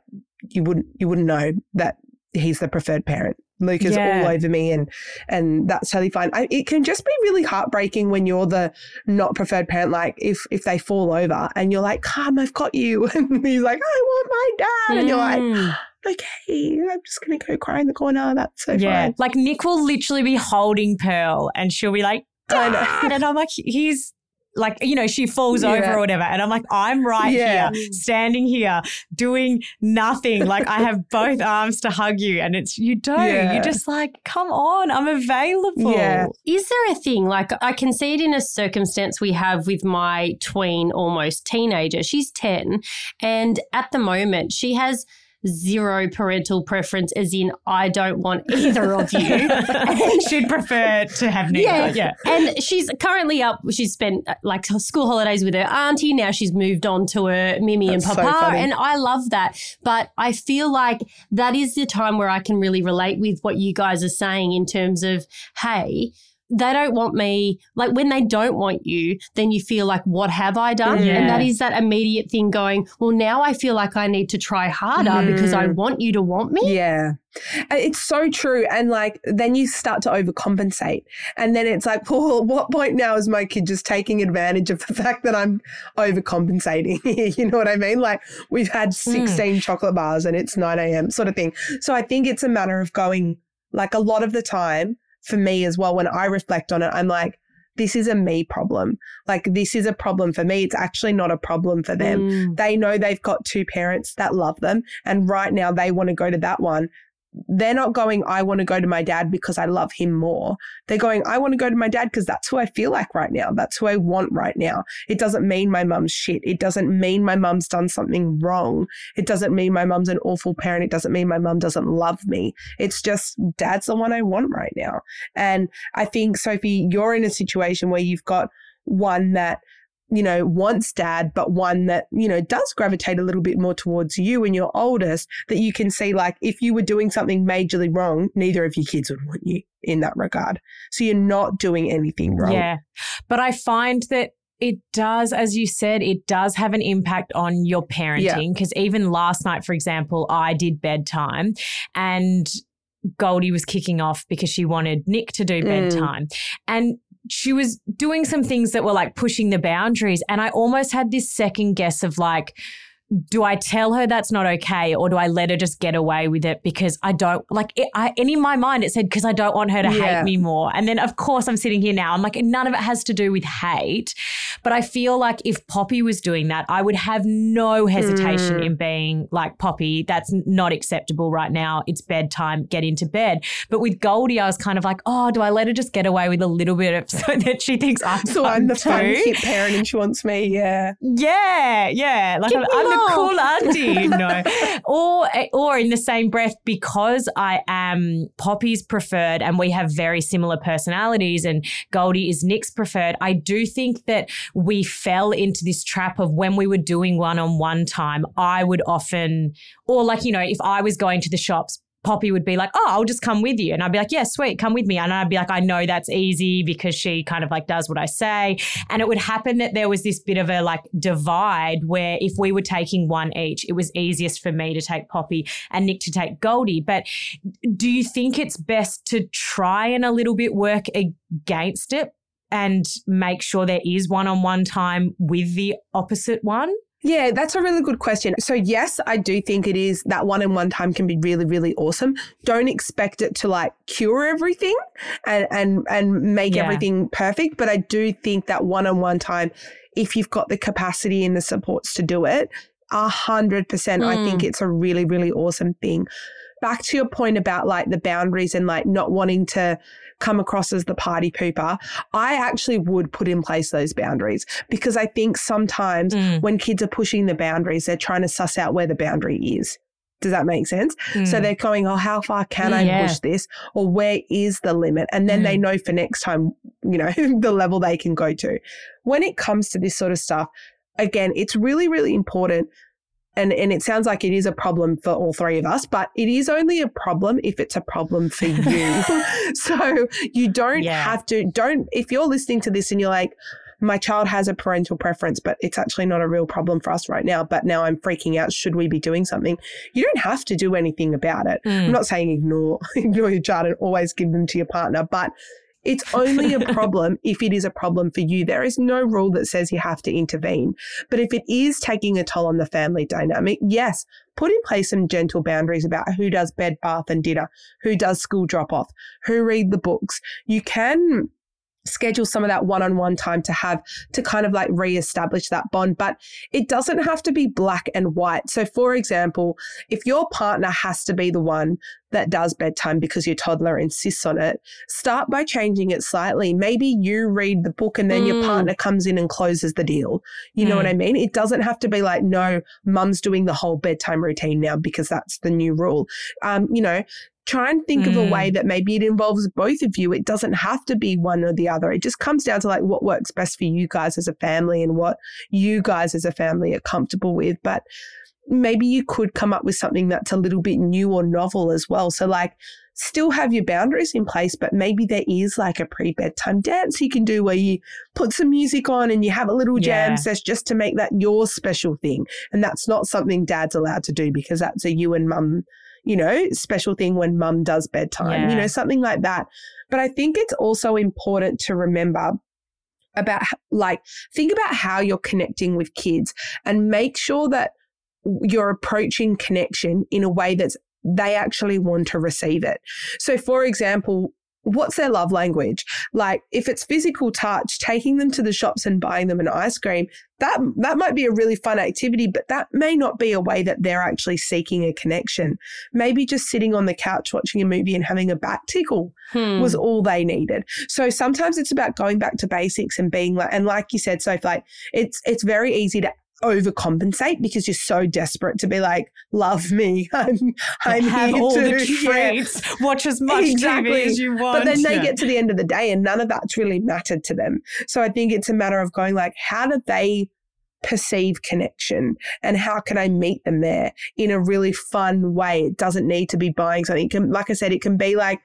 you wouldn't you wouldn't know that he's the preferred parent. Luke is yeah. all over me and and that's totally fine. I, it can just be really heartbreaking when you're the not preferred parent. Like if if they fall over and you're like, "Come, I've got you," and he's like, "I want my dad," mm. and you're like mm. okay, I'm just gonna go cry in the corner. That's so yeah. Fine. Like Nick will literally be holding Pearl, and she'll be like, Dad, and I'm like, he's like you know she falls yeah. over or whatever and i'm like i'm right yeah. here standing here doing nothing like i have both arms to hug you and it's you don't yeah. you're just like come on i'm available yeah. is there a thing like i can see it in a circumstance we have with my tween almost teenager she's 10 and at the moment she has zero parental preference, as in I don't want either of you. she'd prefer to have neither. Yeah. yeah. And she's currently up. She's spent like school holidays with her auntie. Now she's moved on to her Mimi That's and Papa, so and I love that. But I feel like that is the time where I can really relate with what you guys are saying in terms of, hey they don't want me like when they don't want you then you feel like what have i done yeah. and that is that immediate thing going well now i feel like i need to try harder mm. because i want you to want me yeah it's so true and like then you start to overcompensate and then it's like well what point now is my kid just taking advantage of the fact that i'm overcompensating you know what i mean like we've had mm. 16 mm. chocolate bars and it's 9 a.m sort of thing so i think it's a matter of going like a lot of the time for me as well, when I reflect on it, I'm like, this is a me problem. Like, this is a problem for me. It's actually not a problem for them. Mm. They know they've got two parents that love them. And right now they want to go to that one. They're not going, I want to go to my dad because I love him more. They're going, I want to go to my dad because that's who I feel like right now. That's who I want right now. It doesn't mean my mum's shit. It doesn't mean my mum's done something wrong. It doesn't mean my mum's an awful parent. It doesn't mean my mum doesn't love me. It's just dad's the one I want right now. And I think, Sophie, you're in a situation where you've got one that you know, wants dad, but one that, you know, does gravitate a little bit more towards you and your oldest, that you can see like if you were doing something majorly wrong, neither of your kids would want you in that regard. So you're not doing anything wrong. Yeah. But I find that it does, as you said, it does have an impact on your parenting. Because yeah. even last night, for example, I did bedtime and Goldie was kicking off because she wanted Nick to do mm. bedtime. Mm. And she was doing some things that were like pushing the boundaries. And I almost had this second guess of like, do I tell her that's not okay or do I let her just get away with it because I don't like it, I, and in my mind it said because I don't want her to yeah. hate me more. And then of course I'm sitting here now. I'm like none of it has to do with hate, but I feel like if Poppy was doing that, I would have no hesitation mm. in being like Poppy, that's not acceptable right now. It's bedtime, get into bed. But with Goldie, I was kind of like, oh, do I let her just get away with a little bit of so that she thinks I'm so I'm the fun parent and she wants me, yeah, yeah, yeah. Like I'm, I'm the cool auntie, no. or or in the same breath, because I am Poppy's preferred and we have very similar personalities, and Goldie is Nick's preferred. I do think that we fell into this trap of when we were doing one on one time, I would often, or like you know, if I was going to the shops Poppy would be like, "Oh, I'll just come with you," and I'd be like, "Yeah, sweet, come with me." And I'd be like, "I know that's easy because she kind of like does what I say." And it would happen that there was this bit of a like divide where if we were taking one each, it was easiest for me to take Poppy and Nick to take Goldie. But do you think it's best to try and a little bit work against it and make sure there is one-on-one time with the opposite one? Yeah, that's a really good question. So, yes, I do think it is that one on one time can be really, really awesome. Don't expect it to like cure everything and, and, and make yeah. everything perfect. But I do think that one on one time, if you've got the capacity and the supports to do it, a hundred percent, I think hmm. it's a really, really awesome thing. Back to your point about like the boundaries and like not wanting to come across as the party pooper, I actually would put in place those boundaries because I think sometimes mm. when kids are pushing the boundaries, they're trying to suss out where the boundary is. Does that make sense? Mm. So they're going, oh, how far can I yeah. push this? Or where is the limit? And then mm. they know for next time, you know, the level they can go to. When it comes to this sort of stuff, again, it's really, really important and and it sounds like it is a problem for all three of us but it is only a problem if it's a problem for you so you don't yeah. have to don't if you're listening to this and you're like my child has a parental preference but it's actually not a real problem for us right now but now i'm freaking out should we be doing something you don't have to do anything about it mm. i'm not saying ignore ignore your child and always give them to your partner but it's only a problem if it is a problem for you. There is no rule that says you have to intervene. But if it is taking a toll on the family dynamic, yes, put in place some gentle boundaries about who does bed, bath, and dinner, who does school drop off, who read the books. You can schedule some of that one-on-one time to have to kind of like re-establish that bond but it doesn't have to be black and white so for example if your partner has to be the one that does bedtime because your toddler insists on it start by changing it slightly maybe you read the book and then mm. your partner comes in and closes the deal you mm. know what i mean it doesn't have to be like no mum's doing the whole bedtime routine now because that's the new rule um, you know try and think mm. of a way mm. that maybe it involves both of you. It doesn't have to be one or the other. It just comes down to like what works best for you guys as a family and what you guys as a family are comfortable with. But maybe you could come up with something that's a little bit new or novel as well. So, like, still have your boundaries in place, but maybe there is like a pre bedtime dance you can do where you put some music on and you have a little jam yeah. session just to make that your special thing. And that's not something dad's allowed to do because that's a you and mum you know, special thing when mum does bedtime, yeah. you know, something like that. But I think it's also important to remember about like, think about how you're connecting with kids and make sure that you're approaching connection in a way that's they actually want to receive it. So, for example, what's their love language? like if it's physical touch, taking them to the shops and buying them an ice cream, that that might be a really fun activity, but that may not be a way that they're actually seeking a connection. Maybe just sitting on the couch watching a movie and having a back tickle Hmm. was all they needed. So sometimes it's about going back to basics and being like, and like you said, so like it's it's very easy to overcompensate because you're so desperate to be like, love me. I'm I'm have here all to the yeah. treats. Watch as much Exactly. TV as you want. But then they Yeah. get to the end of the day and none of that's really mattered to them. So I think it's a matter of going like, how do they perceive connection and how can I meet them there in a really fun way? It doesn't need to be buying something. Can, like I said, it can be like,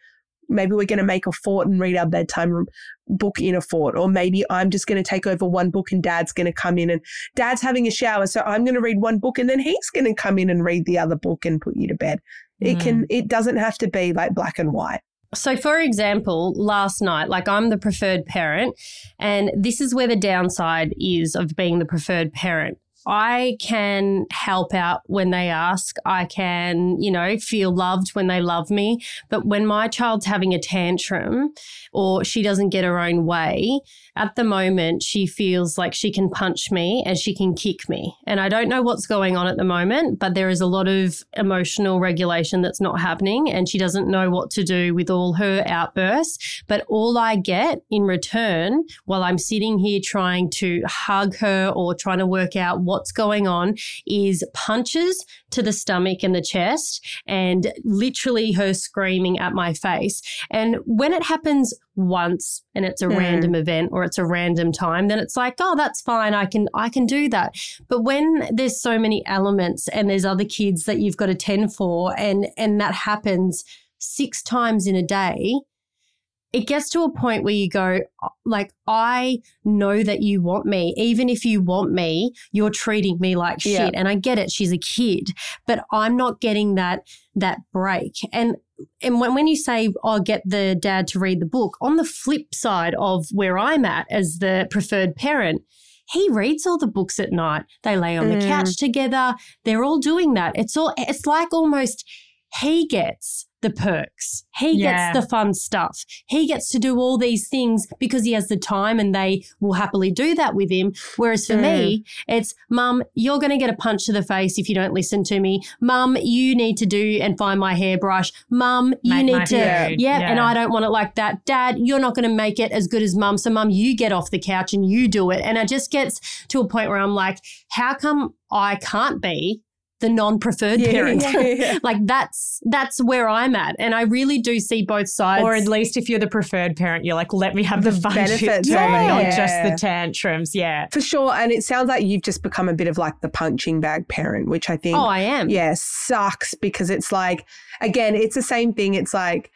maybe we're going to make a fort and read our bedtime book in a fort or maybe i'm just going to take over one book and dad's going to come in and dad's having a shower so i'm going to read one book and then he's going to come in and read the other book and put you to bed. It mm. can it doesn't have to be like black and white. So, for example, last night, like I'm the preferred parent, and this is where the downside is of being the preferred parent. I can help out when they ask. I can, you know, feel loved when they love me. But when my child's having a tantrum or she doesn't get her own way, at the moment, she feels like she can punch me and she can kick me. And I don't know what's going on at the moment, but there is a lot of emotional regulation that's not happening. And she doesn't know what to do with all her outbursts. But all I get in return while I'm sitting here trying to hug her or trying to work out what's going on is punches to the stomach and the chest and literally her screaming at my face. And when it happens once and it's a Mm. random event or it's a random time, then it's like, oh, that's fine. I can I can do that. But when there's so many elements and there's other kids that you've got to tend for and and that happens six times in a day, it gets to a point where you go, like, I know that you want me. Even if you want me, you're treating me like shit. Yeah. And I get it. She's a kid, but I'm not getting that that break. And and when, when you say, I'll get the dad to read the book, on the flip side of where I'm at as the preferred parent, he reads all the books at night. They lay on the Mm. couch together. They're all doing that. It's all it's like almost he gets the perks. He Yeah. gets the fun stuff. He gets to do all these things because he has the time and they will happily do that with him. Whereas for me, it's mum, you're going to get a punch to the face if you don't listen to me. Mum, you need to do and find my hairbrush. Mum, you Make need to, food. yeah, and I don't want it like that. Dad, you're not going to make it as good as mum. So, mum, you get off the couch and you do it. And it just gets to a point where I'm like, how come I can't be the non-preferred Yeah, parent? yeah, yeah. like that's that's where I'm at, and I really do see both sides. Or at least if you're the preferred parent, you're like, let me have the, The fun benefits too, of it, not yeah. just the tantrums. Yeah. for sure and it sounds like you've just become a bit of like the punching bag parent which i think oh, I am. yeah sucks because it's like again it's the same thing it's like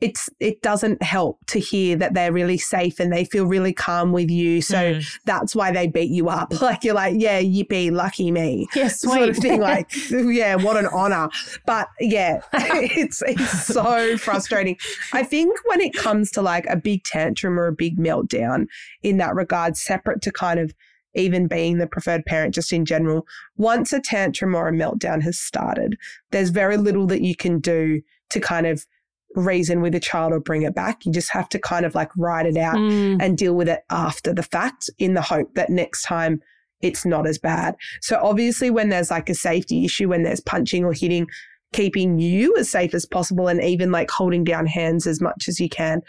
it's it doesn't help to hear that they're really safe and they feel really calm with you. So Mm. that's why they beat you up. Like you're like yeah yippee lucky me. Yeah, sort of thing like yeah what an honor. But yeah it's it's so frustrating. I think when it comes to like a big tantrum or a big meltdown in that regard separate to kind of even being the preferred parent just in general once a tantrum or a meltdown has started there's very little that you can do to kind of reason with a child or bring it back you just have to kind of like write it out Mm. and deal with it after the fact in the hope that next time it's not as bad. So obviously when there's like a safety issue, when there's punching or hitting, keeping you as safe as possible and even like holding down hands as much as you can.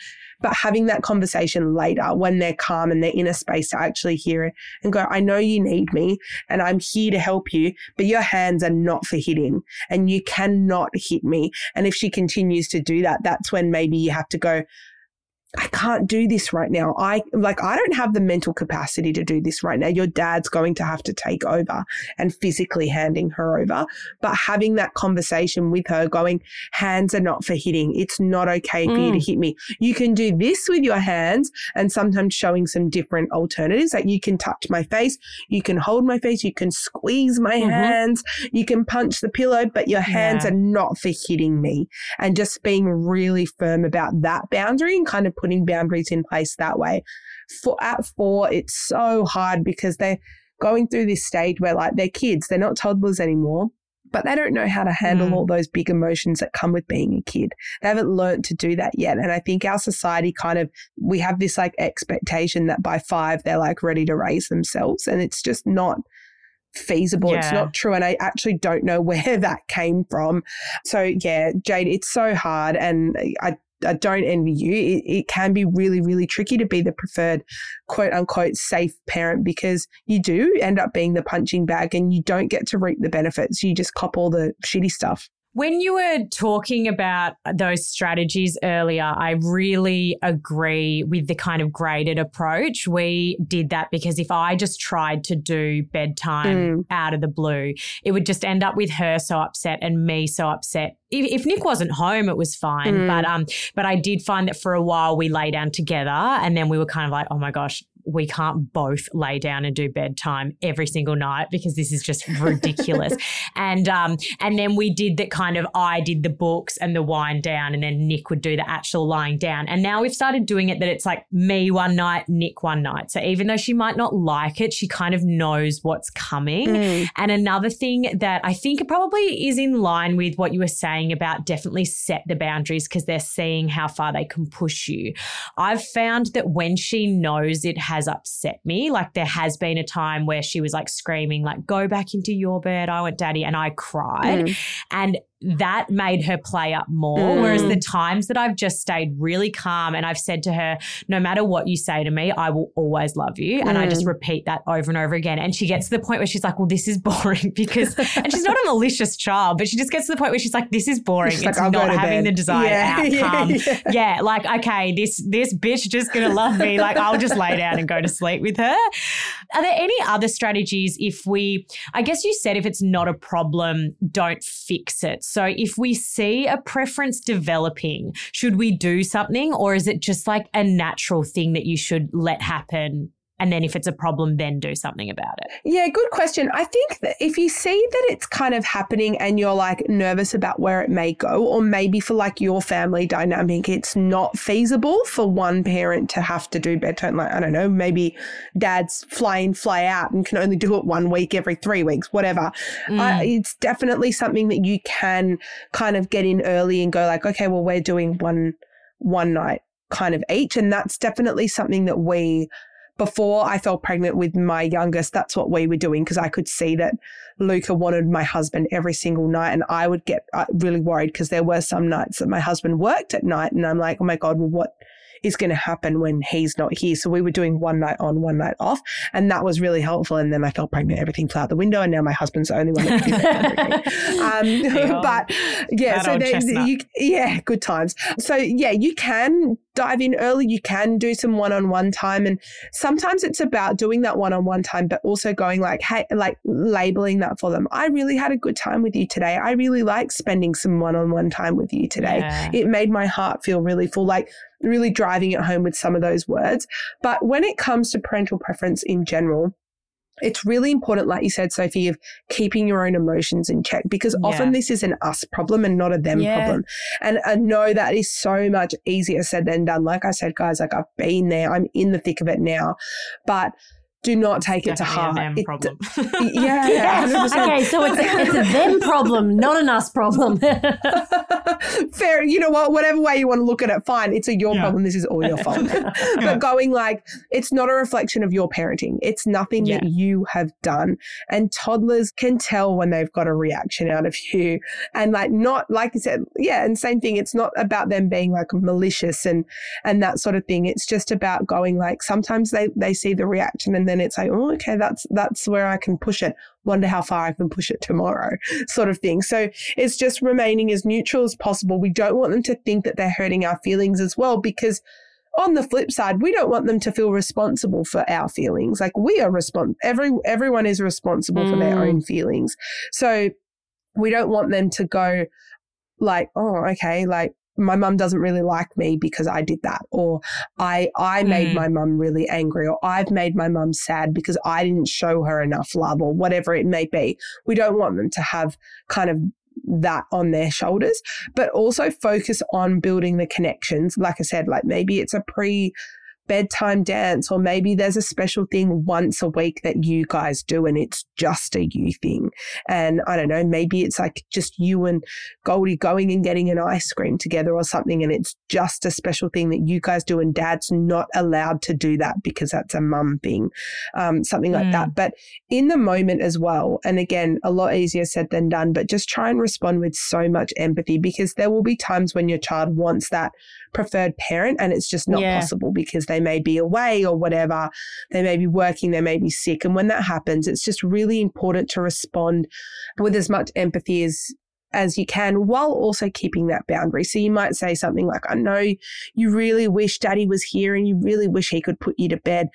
But having that conversation later when they're calm and they're in a space to actually hear it and go, I know you need me and I'm here to help you, but your hands are not for hitting and you cannot hit me. And if she continues to do that, that's when maybe you have to go, I can't do this right now. I like I don't have the mental capacity to do this right now. Your dad's going to have to take over and physically handing her over. But having that conversation with her going, hands are not for hitting. It's not okay for you to Mm. hit me. You can do this with your hands and sometimes showing some different alternatives. Like you can touch my face, you can hold my face, you can squeeze my Mhm. hands, you can punch the pillow, but your hands Yeah. are not for hitting me and just being really firm about that boundary and kind of putting boundaries in place that way. For at four, it's so hard because they're going through this stage where like they're kids, they're not toddlers anymore. but they don't know how to handle Mm. all those big emotions that come with being a kid. They haven't learned to do that yet. And I think our society kind of, we have this like expectation that by five, they're like ready to raise themselves. And it's just not feasible. It's not true. And I actually don't know where that came from. So, yeah, Jayde, it's so hard. And I, I don't envy you. It, it can be really, really tricky to be the preferred quote unquote safe parent because you do end up being the punching bag and you don't get to reap the benefits. You just cop all the shitty stuff. When you were talking about those strategies earlier, I really agree with the kind of graded approach. We did that because if I just tried to do bedtime out of the blue, it would just end up with her so upset and me so upset. If, if Nick wasn't home, it was fine. Mm. But um, but I did find that for a while we lay down together, and then we were kind of like, oh my gosh, we can't both lay down and do bedtime every single night because this is just ridiculous. and um, and then we did that kind of I did the books and the wind down, and then Nick would do the actual lying down. And now we've started doing it that it's like me one night, Nick one night. So even though she might not like it, she kind of knows what's coming. Mm. And another thing that I think probably is in line with what you were saying about definitely set the boundaries because they're seeing how far they can push you. I've found that when she knows it has upset me, like there has been a time where she was like screaming, like, go back into your bed. I want daddy. And I cried. Mm. And that made her play up more. Mm. Whereas the times that I've just stayed really calm and I've said to her, no matter what you say to me, I will always love you. And I just Mm. repeat that over and over again. And she gets to the point where she's like, well, this is boring because, and she's not a malicious child, but she just gets to the point where she's like, this is boring. She's it's like, not having bed." the desired Yeah, yeah, outcome. yeah. Yeah, like, okay, this, this bitch just gonna love me. Like, I'll just lay down and go to sleep with her. Are there any other strategies if we, I guess you said if it's not a problem, don't fix it. So if we see a preference developing, should we do something or is it just like a natural thing that you should let happen? And then if it's a problem, then do something about it. Yeah, good question. I think that if you see that it's kind of happening and you're like nervous about where it may go, or maybe for like your family dynamic, it's not feasible for one parent to have to do bedtime. Like, I don't know, maybe dad's fly in, fly out and can only do it one week every three weeks, whatever. Mm. Uh, it's definitely something that you can kind of get in early and go like, okay, well, we're doing one one night kind of each. And that's definitely something that we before I fell pregnant with my youngest, that's what we were doing because I could see that Luca wanted my husband every single night. And I would get uh, really worried because there were some nights that my husband worked at night. And I'm like, oh my God, well, what is going to happen when he's not here? So we were doing one night on, one night off. And that was really helpful. And then I fell pregnant, everything flew out the window. And now my husband's the only one that can do that. Um, old- but yeah, so there, you, yeah, good times. So yeah, you can dive in early. You can do some one-on-one time, and sometimes it's about doing that one-on-one time, but also going like, hey, like labeling that for them. I really had a good time with you today. I really like spending some one-on-one time with you today. Yeah. It made my heart feel really full. Like really driving it home with some of those words. But when it comes to parental preference in general. It's really important, like you said, Sophie, of keeping your own emotions in check because often this is an us problem and not a them Yeah. problem. And I know that is so much easier said than done. Like I said, guys, like I've been there, I'm in the thick of it now, but do not take it to Definitely a heart. them It- problem. yeah, Yeah. 100%. Okay, so it's a, it's a them problem, not an us problem. Fair. You know what? Whatever way you want to look at it, fine. It's a your Yeah. problem. This is all your fault. but going like, it's not a reflection of your parenting. It's nothing that you have done. And toddlers can tell when they've got a reaction out of you. And like, not, like you said, yeah. And same thing. It's not about them being like malicious and, and that sort of thing. It's just about going like, sometimes they, they see the reaction and then it's like, oh, okay, that's, that's where I can push it. Wonder how far I can push it tomorrow, sort of thing. So it's just remaining as neutral as possible. We don't want them to think that they're hurting our feelings as well, because on the flip side, we don't want them to feel responsible for our feelings. Like we are responsible. every everyone is responsible for their Mm. own feelings. So we don't want them to go like, oh, okay, like my mum doesn't really like me because I did that, or I I made Mm. my mum really angry, or I've made my mum sad because I didn't show her enough love, or whatever it may be. We don't want them to have kind of that on their shoulders, but also focus on building the connections. Like I said, like maybe it's a pre bedtime dance, or maybe there's a special thing once a week that you guys do and it's just a you thing. And I don't know, maybe it's like just you and Goldie going and getting an ice cream together or something, and it's just a special thing that you guys do, and dad's not allowed to do that because that's a mum thing, um, something like mm. that. But in the moment as well, and again, a lot easier said than done, but just try and respond with so much empathy because there will be times when your child wants that preferred parent and it's just not yeah. possible because they may be away or whatever. They may be working, they may be sick. And when that happens, it's just really important to respond with as much empathy as as you can while also keeping that boundary. So you might say something like, I know you really wish daddy was here and you really wish he could put you to bed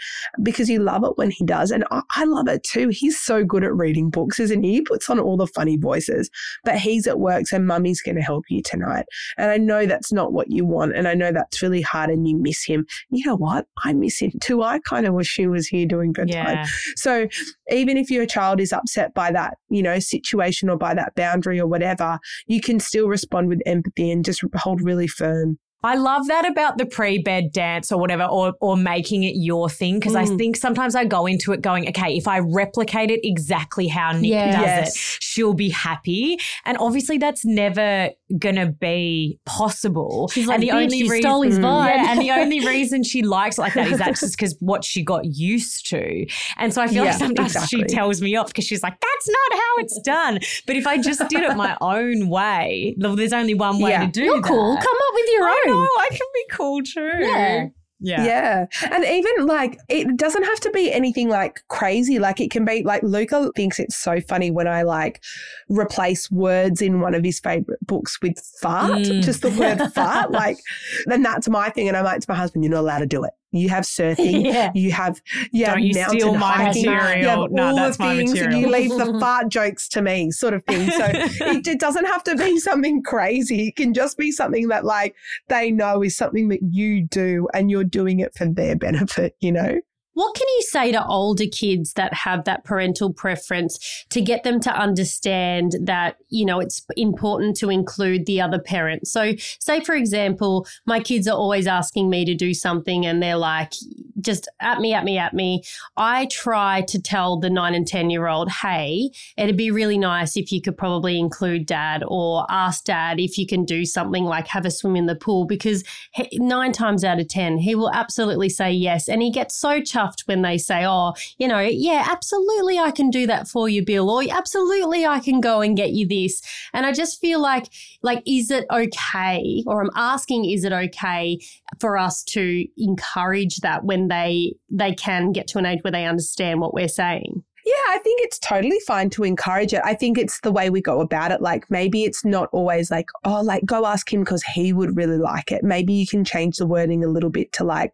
because you love it when he does. And I, I love it too. He's so good at reading books, isn't he? He puts on all the funny voices, but he's at work. So mummy's going to help you tonight. And I know that's not what you want. And I know that's really hard and you miss him. You know what? I miss him too. I kind of wish he was here doing bedtime. Yeah. So even if your child is upset by that, you know, situation or by that boundary or whatever, you can still respond with empathy and just hold really firm. I love that about the pre-bed dance or whatever, or or making it your thing. Because mm. I think sometimes I go into it going, okay, if I replicate it exactly how Nick yeah. does yes. it, she'll be happy. And obviously, that's never gonna be possible. She's like, and the only reason, stole his vibe. Yeah, and the only reason she likes it like that is that's just because what she got used to. And so I feel yeah, like sometimes exactly. she tells me off because she's like, that's not how it's done. But if I just did it my own way, there's only one way yeah. to do You're that. cool. Come up with your own. Oh, I can be cool too. Yeah. Yeah. Yeah. And even like, it doesn't have to be anything like crazy. Like, it can be like Luca thinks it's so funny when I like replace words in one of his favorite books with fart, mm. just the word fart. Like, then that's my thing. And I'm like to my husband, you're not allowed to do it. You have surfing, yeah. you have you have you mountain hiking, material. you have no, all the things, and you leave the fart jokes to me, sort of thing. So it, it, doesn't have to be something crazy. It can just be something that like they know is something that you do, and you're doing it for their benefit. You know. What can you say to older kids that have that parental preference to get them to understand that, you know, it's important to include the other parent? So, say, for example, my kids are always asking me to do something and they're like, just at me, at me, at me. I try to tell the nine and 10 year old, hey, it'd be really nice if you could probably include dad or ask dad if you can do something like have a swim in the pool because nine times out of 10, he will absolutely say yes. And he gets so chuffed when they say, oh, you know, yeah, absolutely, I can do that for you, Bill, or absolutely, I can go and get you this. And I just feel like, like, is it okay? Or I'm asking, is it okay for us to encourage that when they they can get to an age where they understand what we're saying? Yeah, I think it's totally fine to encourage it. I think it's the way we go about it. Like maybe it's not always like, oh, like go ask him because he would really like it. Maybe you can change the wording a little bit to like,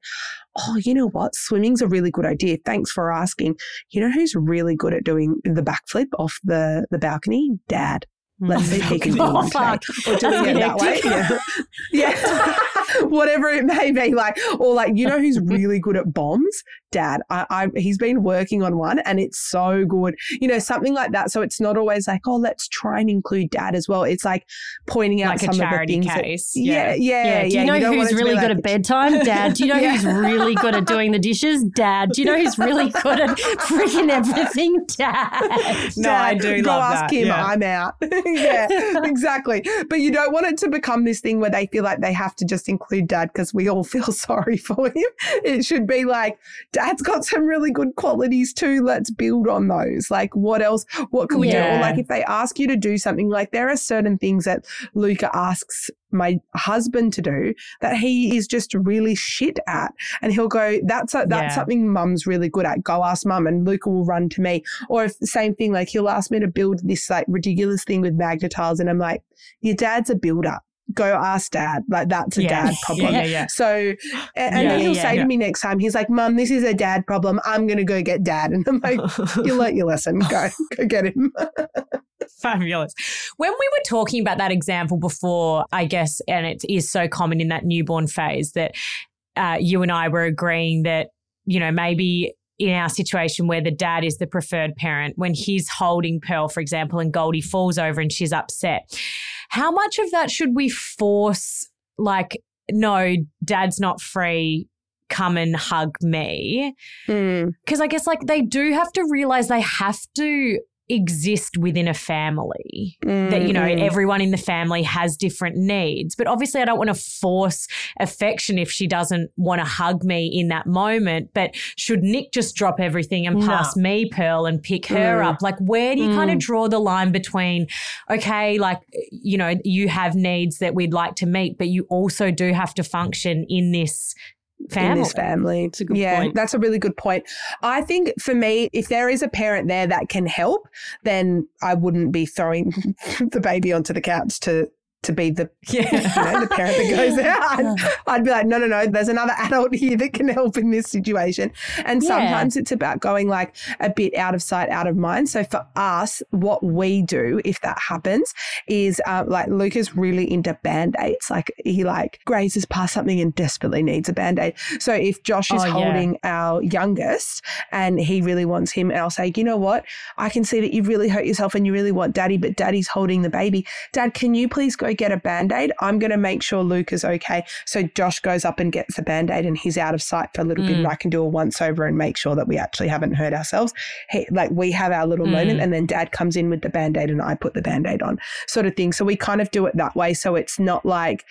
oh, you know what? Swimming's a really good idea. Thanks for asking. You know who's really good at doing the backflip off the, the balcony? Dad. Mm-hmm. Let's see if he can do one take. Or doing it that way. Yeah. yeah. Whatever it may be. Like, or like, you know who's mm-hmm. really good at bombs? Dad. I, I he's been working on one and it's so good. You know, something like that. So it's not always like, oh, let's try and include dad as well. It's like pointing out like some of the things. Case. That, yeah, yeah, yeah, yeah. Do you know you who's really good like, at bedtime? Dad. Do you know yeah. who's really good at doing the dishes? Dad. Do you know who's really good at freaking everything? Dad. No, Dad, I do. Not. Go ask that. him. Yeah. I'm out. yeah, exactly. But you don't want it to become this thing where they feel like they have to just include dad because we all feel sorry for him. It should be like, dad's got some really good qualities too. Let's build on those. Like, what else? What can we yeah. do? Or like, if they ask you to do something, like there are certain things that Luca asks my husband to do that he is just really shit at. And he'll go, that's a, that's yeah. something mum's really good at. Go ask mum. And Luca will run to me. Or if the same thing, like he'll ask me to build this like ridiculous thing with Magna-Tiles. And I'm like, your dad's a builder go ask dad. Like that's a yeah. dad problem. Yeah, yeah, So, and, and then he'll say to me next time, he's like, Mum, this is a dad problem. I'm going to go get dad. And I'm like, you learnt your lesson. Go, go get him. Fabulous. When we were talking about that example before, I guess, and it is so common in that newborn phase that uh, you and I were agreeing that, you know, maybe in our situation where the dad is the preferred parent, when he's holding Pearl, for example, and Goldie falls over and she's upset, how much of that should we force, like, no, dad's not free? come and hug me. Mm. Because I guess like they do have to realize they have to exist within a family that you know Mm. everyone in the family has different needs but obviously I don't want to force affection if she doesn't want to hug me in that moment but should Nick just drop everything and No. pass me Pearl and pick her Mm. up like where do you kind of Mm. draw the line between okay like you know you have needs that we'd like to meet but you also do have to function in this family in this family. It's a good yeah, point. that's a really good point. I think for me, if there is a parent there that can help, then I wouldn't be throwing the baby onto the couch to to be the yeah you know, the parent that goes out. I'd, I'd be like, no, no, no, there's another adult here that can help in this situation. And Yeah. sometimes it's about going like a bit out of sight, out of mind. So for us, what we do if that happens is uh, like Luke is really into band aids. Like he like grazes past something and desperately needs a band aid. So if Josh is Oh, holding our youngest and he really wants him, and I'll say, you know what? I can see that you've really hurt yourself and you really want daddy, but daddy's holding the baby. Dad, can you please go get a band aid? I'm going to make sure Luke is okay. So Josh goes up and gets the band aid and he's out of sight for a little bit. Mm. And I can do a once over and make sure that we actually haven't hurt ourselves. He, like we have our little Mm. moment and then dad comes in with the band aid and I put the band aid on, sort of thing. So we kind of do it that way. So it's not like,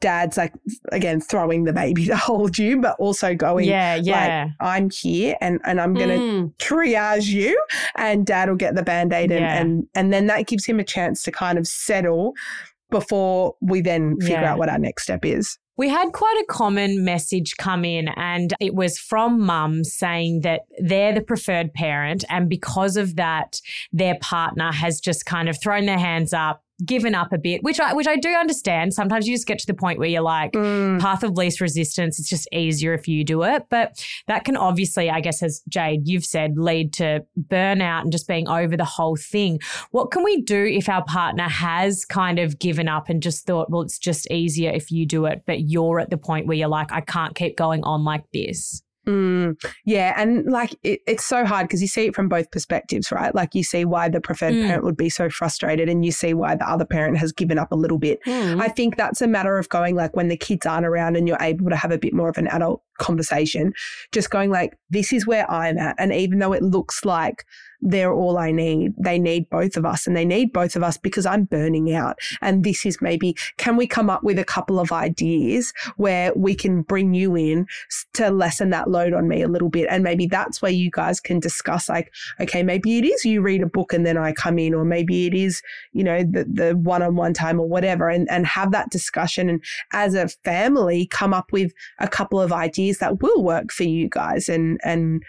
Dad's like again throwing the baby to hold you, but also going, yeah yeah I'm here and, and I'm gonna Mm. triage you and dad will get the band-aid and, Yeah. and and then that gives him a chance to kind of settle before we then figure Yeah. out what our next step is We had quite a common message come in, and it was from mum saying that they're the preferred parent. And because of that, their partner has just kind of thrown their hands up, given up a bit, which I, which I do understand. Sometimes you just get to the point where you're like, mm. path of least resistance. It's just easier if you do it. But that can obviously, I guess, as Jayde, you've said, lead to burnout and just being over the whole thing. What can we do if our partner has kind of given up and just thought, well, it's just easier if you do it, but you're at the point where you're like, I can't keep going on like this? Mm, yeah, and like it, it's so hard because you see it from both perspectives, right? Like you see why the preferred Mm. parent would be so frustrated, and you see why the other parent has given up a little bit. Mm. I think that's a matter of going like when the kids aren't around and you're able to have a bit more of an adult conversation, just going like, this is where I'm at. And even though it looks like they're all I need, they need both of us and they need both of us because I'm burning out. And this is maybe, can we come up with a couple of ideas where we can bring you in to lessen that load on me a little bit? And maybe that's where you guys can discuss like, okay, maybe it is you read a book and then I come in, or maybe it is, you know, the, the one-on-one time or whatever and, and have that discussion. And as a family, come up with a couple of ideas that will work for you guys and, and,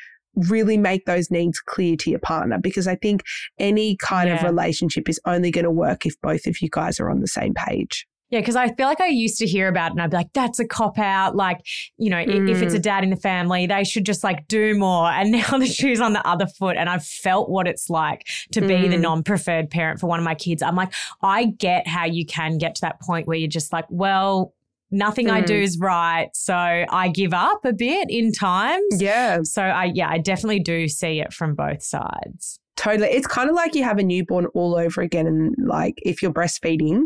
really make those needs clear to your partner because I think any kind of relationship is only going to work if both of you guys are on the same page. Yeah, because I feel like I used to hear about it and I'd be like, that's a cop out. Like, you know, i- if it's a dad in the family, they should just like do more. And now the shoe's on the other foot. And I've felt what it's like to be the Mm. non preferred parent for one of my kids. I'm like, I get how you can get to that point where you're just like, well, nothing I do Mm. is right. So I give up a bit in times. Yeah, So I, yeah, I definitely do see it from both sides. totally. It's kind of like you have a newborn all over again. And like if you're breastfeeding,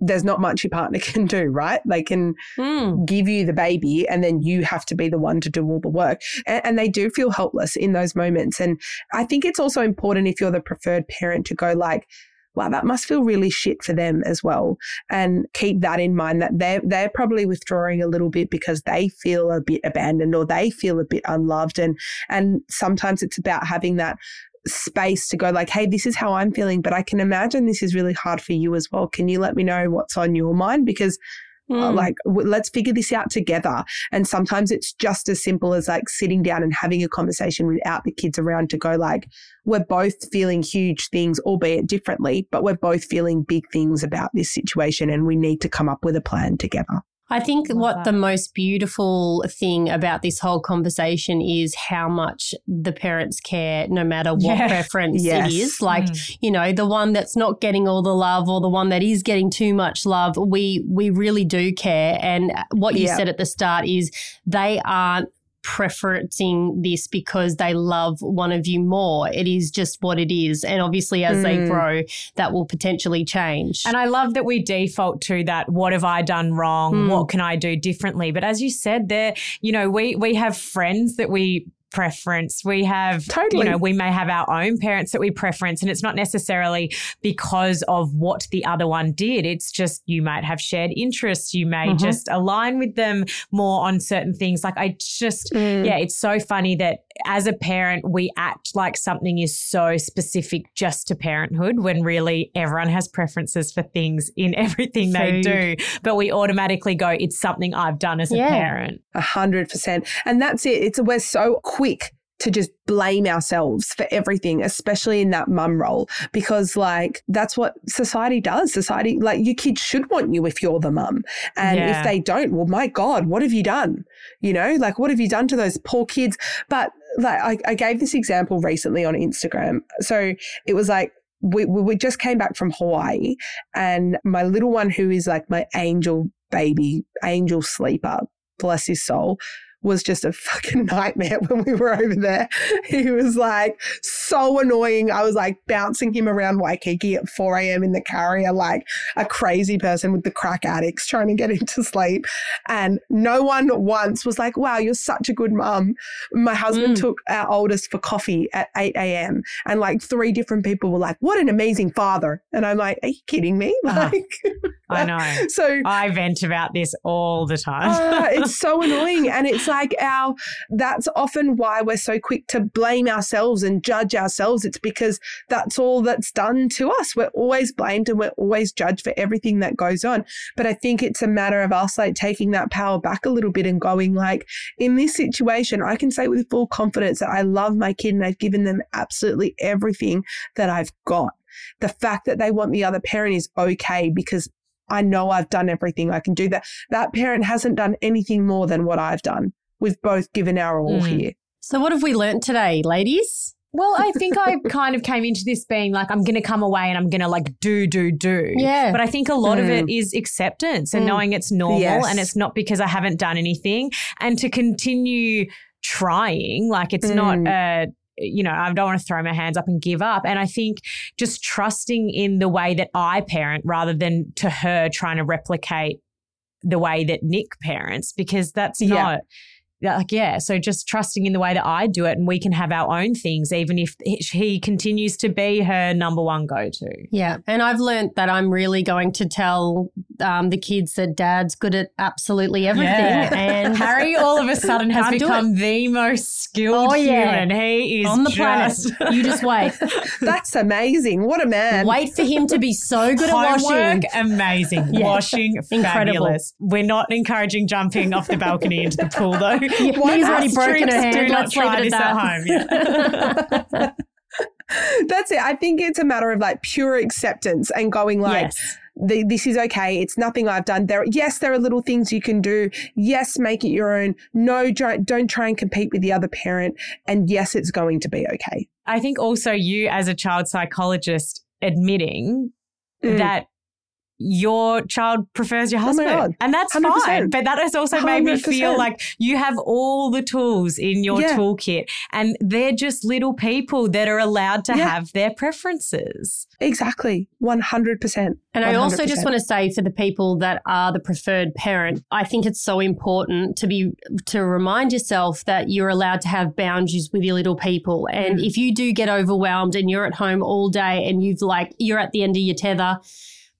there's not much your partner can do, right? They can Mm. give you the baby and then you have to be the one to do all the work. And, and they do feel helpless in those moments. And I think it's also important if you're the preferred parent to go like, wow, that must feel really shit for them as well. And keep that in mind that they're, they're probably withdrawing a little bit because they feel a bit abandoned or they feel a bit unloved. And, and sometimes it's about having that space to go like, hey, this is how I'm feeling, but I can imagine this is really hard for you as well. Can you let me know what's on your mind? Because Mm. like w- let's figure this out together and sometimes it's just as simple as like sitting down and having a conversation without the kids around to go like we're both feeling huge things albeit differently but we're both feeling big things about this situation and we need to come up with a plan together I think Love what that. the most beautiful thing about this whole conversation is how much the parents care, no matter what Yeah. preference Yes. it is. Like, Mm. you know, the one that's not getting all the love or the one that is getting too much love, we we really do care. And what you Yeah. said at the start is they aren't preferencing this because they love one of you more. It is just what it is. And obviously, as they Mm. grow, that will potentially change. And I love that we default to that. What have I done wrong? Mm. What can I do differently? But as you said, there, you know, we we have friends that we preference. We have, Totally. you know, we may have our own parents that we preference, and it's not necessarily because of what the other one did. It's just you might have shared interests. You may Mhm. just align with them more on certain things. Like I just, Mm. yeah, it's so funny that as a parent, we act like something is so specific just to parenthood when really everyone has preferences for things in everything they do. But we automatically go, it's something I've done as a parent. A hundred percent. And that's it. It's we're so quick to just blame ourselves for everything, especially in that mum role, because like that's what society does. Society, like your kids should want you if you're the mum. And Yeah. if they don't, well, my God, what have you done? You know, like what have you done to those poor kids? But like I, I gave this example recently on Instagram. So it was like we, we we just came back from Hawaii and my little one who is like my angel baby, angel sleeper, bless his soul, was just a fucking nightmare when we were over there. He was like so annoying. I was like bouncing him around Waikiki at 4 a.m. in the carrier, like a crazy person with the crack addicts trying to get him to sleep. And no one once was like, wow, you're such a good mum. My husband Mm. took our oldest for coffee at 8 a.m. And like three different people were like, what an amazing father. And I'm like, are you kidding me? Like, I know. so I vent about this all the time. Ah, it's so annoying. And it's like our, that's often why we're so quick to blame ourselves and judge ourselves. It's because that's all that's done to us. We're always blamed and we're always judged for everything that goes on. But I think it's a matter of us like taking that power back a little bit and going like, in this situation, I can say with full confidence that I love my kid and I've given them absolutely everything that I've got. The fact that they want the other parent is okay because I know I've done everything I can do. That that parent hasn't done anything more than what I've done. We've both given our all Mm. here. so, what have we learnt today, ladies? Well, I think I kind of came into this being like, I'm going to come away and I'm going to like do, do, do. Yeah. But I think a lot of it is acceptance and Mm. knowing it's normal Yes. and it's not because I haven't done anything and to continue trying. Like it's not Mm. a, you know, I don't want to throw my hands up and give up. And I think just trusting in the way that I parent rather than to her trying to replicate the way that Nick parents, because that's Yeah. not. Like yeah, so just trusting in the way that I do it, and we can have our own things, even if he continues to be her number one go-to. Yeah. And I've learnt that I'm really going to tell um, the kids that dad's good at absolutely everything. Yeah. And Harry all of a sudden has become the most skilled Oh, yeah. human. He is on the just planet. You just wait. That's amazing. What a man. wait for him to be so good at washing. amazing. Yeah. Washing, Incredible. fabulous. We're not encouraging jumping off the balcony into the pool, though. Yeah, Lee's already broken her hand. Let's leave try it this at at that. home. Yeah. That's it. I think it's a matter of like pure acceptance and going like, yes. the, this is okay. It's nothing I've done. There, yes, there are little things you can do. Yes, make it your own. No, don't, don't try and compete with the other parent. And yes, it's going to be okay. I think also you, as a child psychologist, admitting Mm. that your child prefers your Oh husband. God. and that's 100%. fine. But that has also made me feel like you have all the tools in your Yeah. toolkit and they're just little people that are allowed to Yeah. have their preferences. Exactly. 100%. And I also just want to say for the people that are the preferred parent, I think it's so important to be to remind yourself that you're allowed to have boundaries with your little people. And Mm. if you do get overwhelmed and you're at home all day and you've like you're at the end of your tether,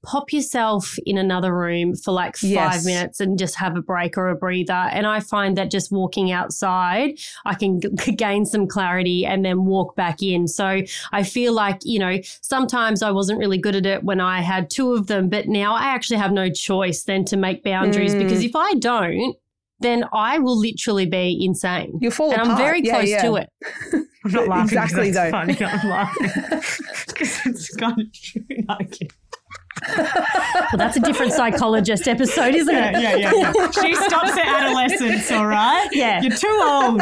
pop yourself in another room for like five Yes. minutes and just have a break or a breather. And I find that just walking outside, I can g- gain some clarity and then walk back in. So I feel like, you know, sometimes I wasn't really good at it when I had two of them, but now I actually have no choice then to make boundaries Mm. because if I don't, then I will literally be insane. You'll fall And apart. I'm very Yeah, close yeah. to it. I'm not laughing 'cause Exactly, that's though. funny. I'm laughing because it's kind of true. No, I'm kidding. Well, that's a different psychologist episode, isn't it? Yeah, yeah, yeah, yeah. She stops at adolescence, all right? Yeah. You're too old.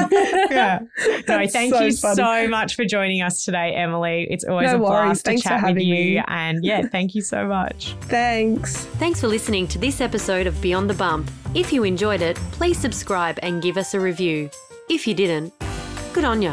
Yeah. No, thank so you funny. so much for joining us today, Emily. It's always No a worries. blast Thanks to chat with you. me. And yeah, thank you so much. Thanks. Thanks for listening to this episode of Beyond the Bump. If you enjoyed it, please subscribe and give us a review. If you didn't, good on you.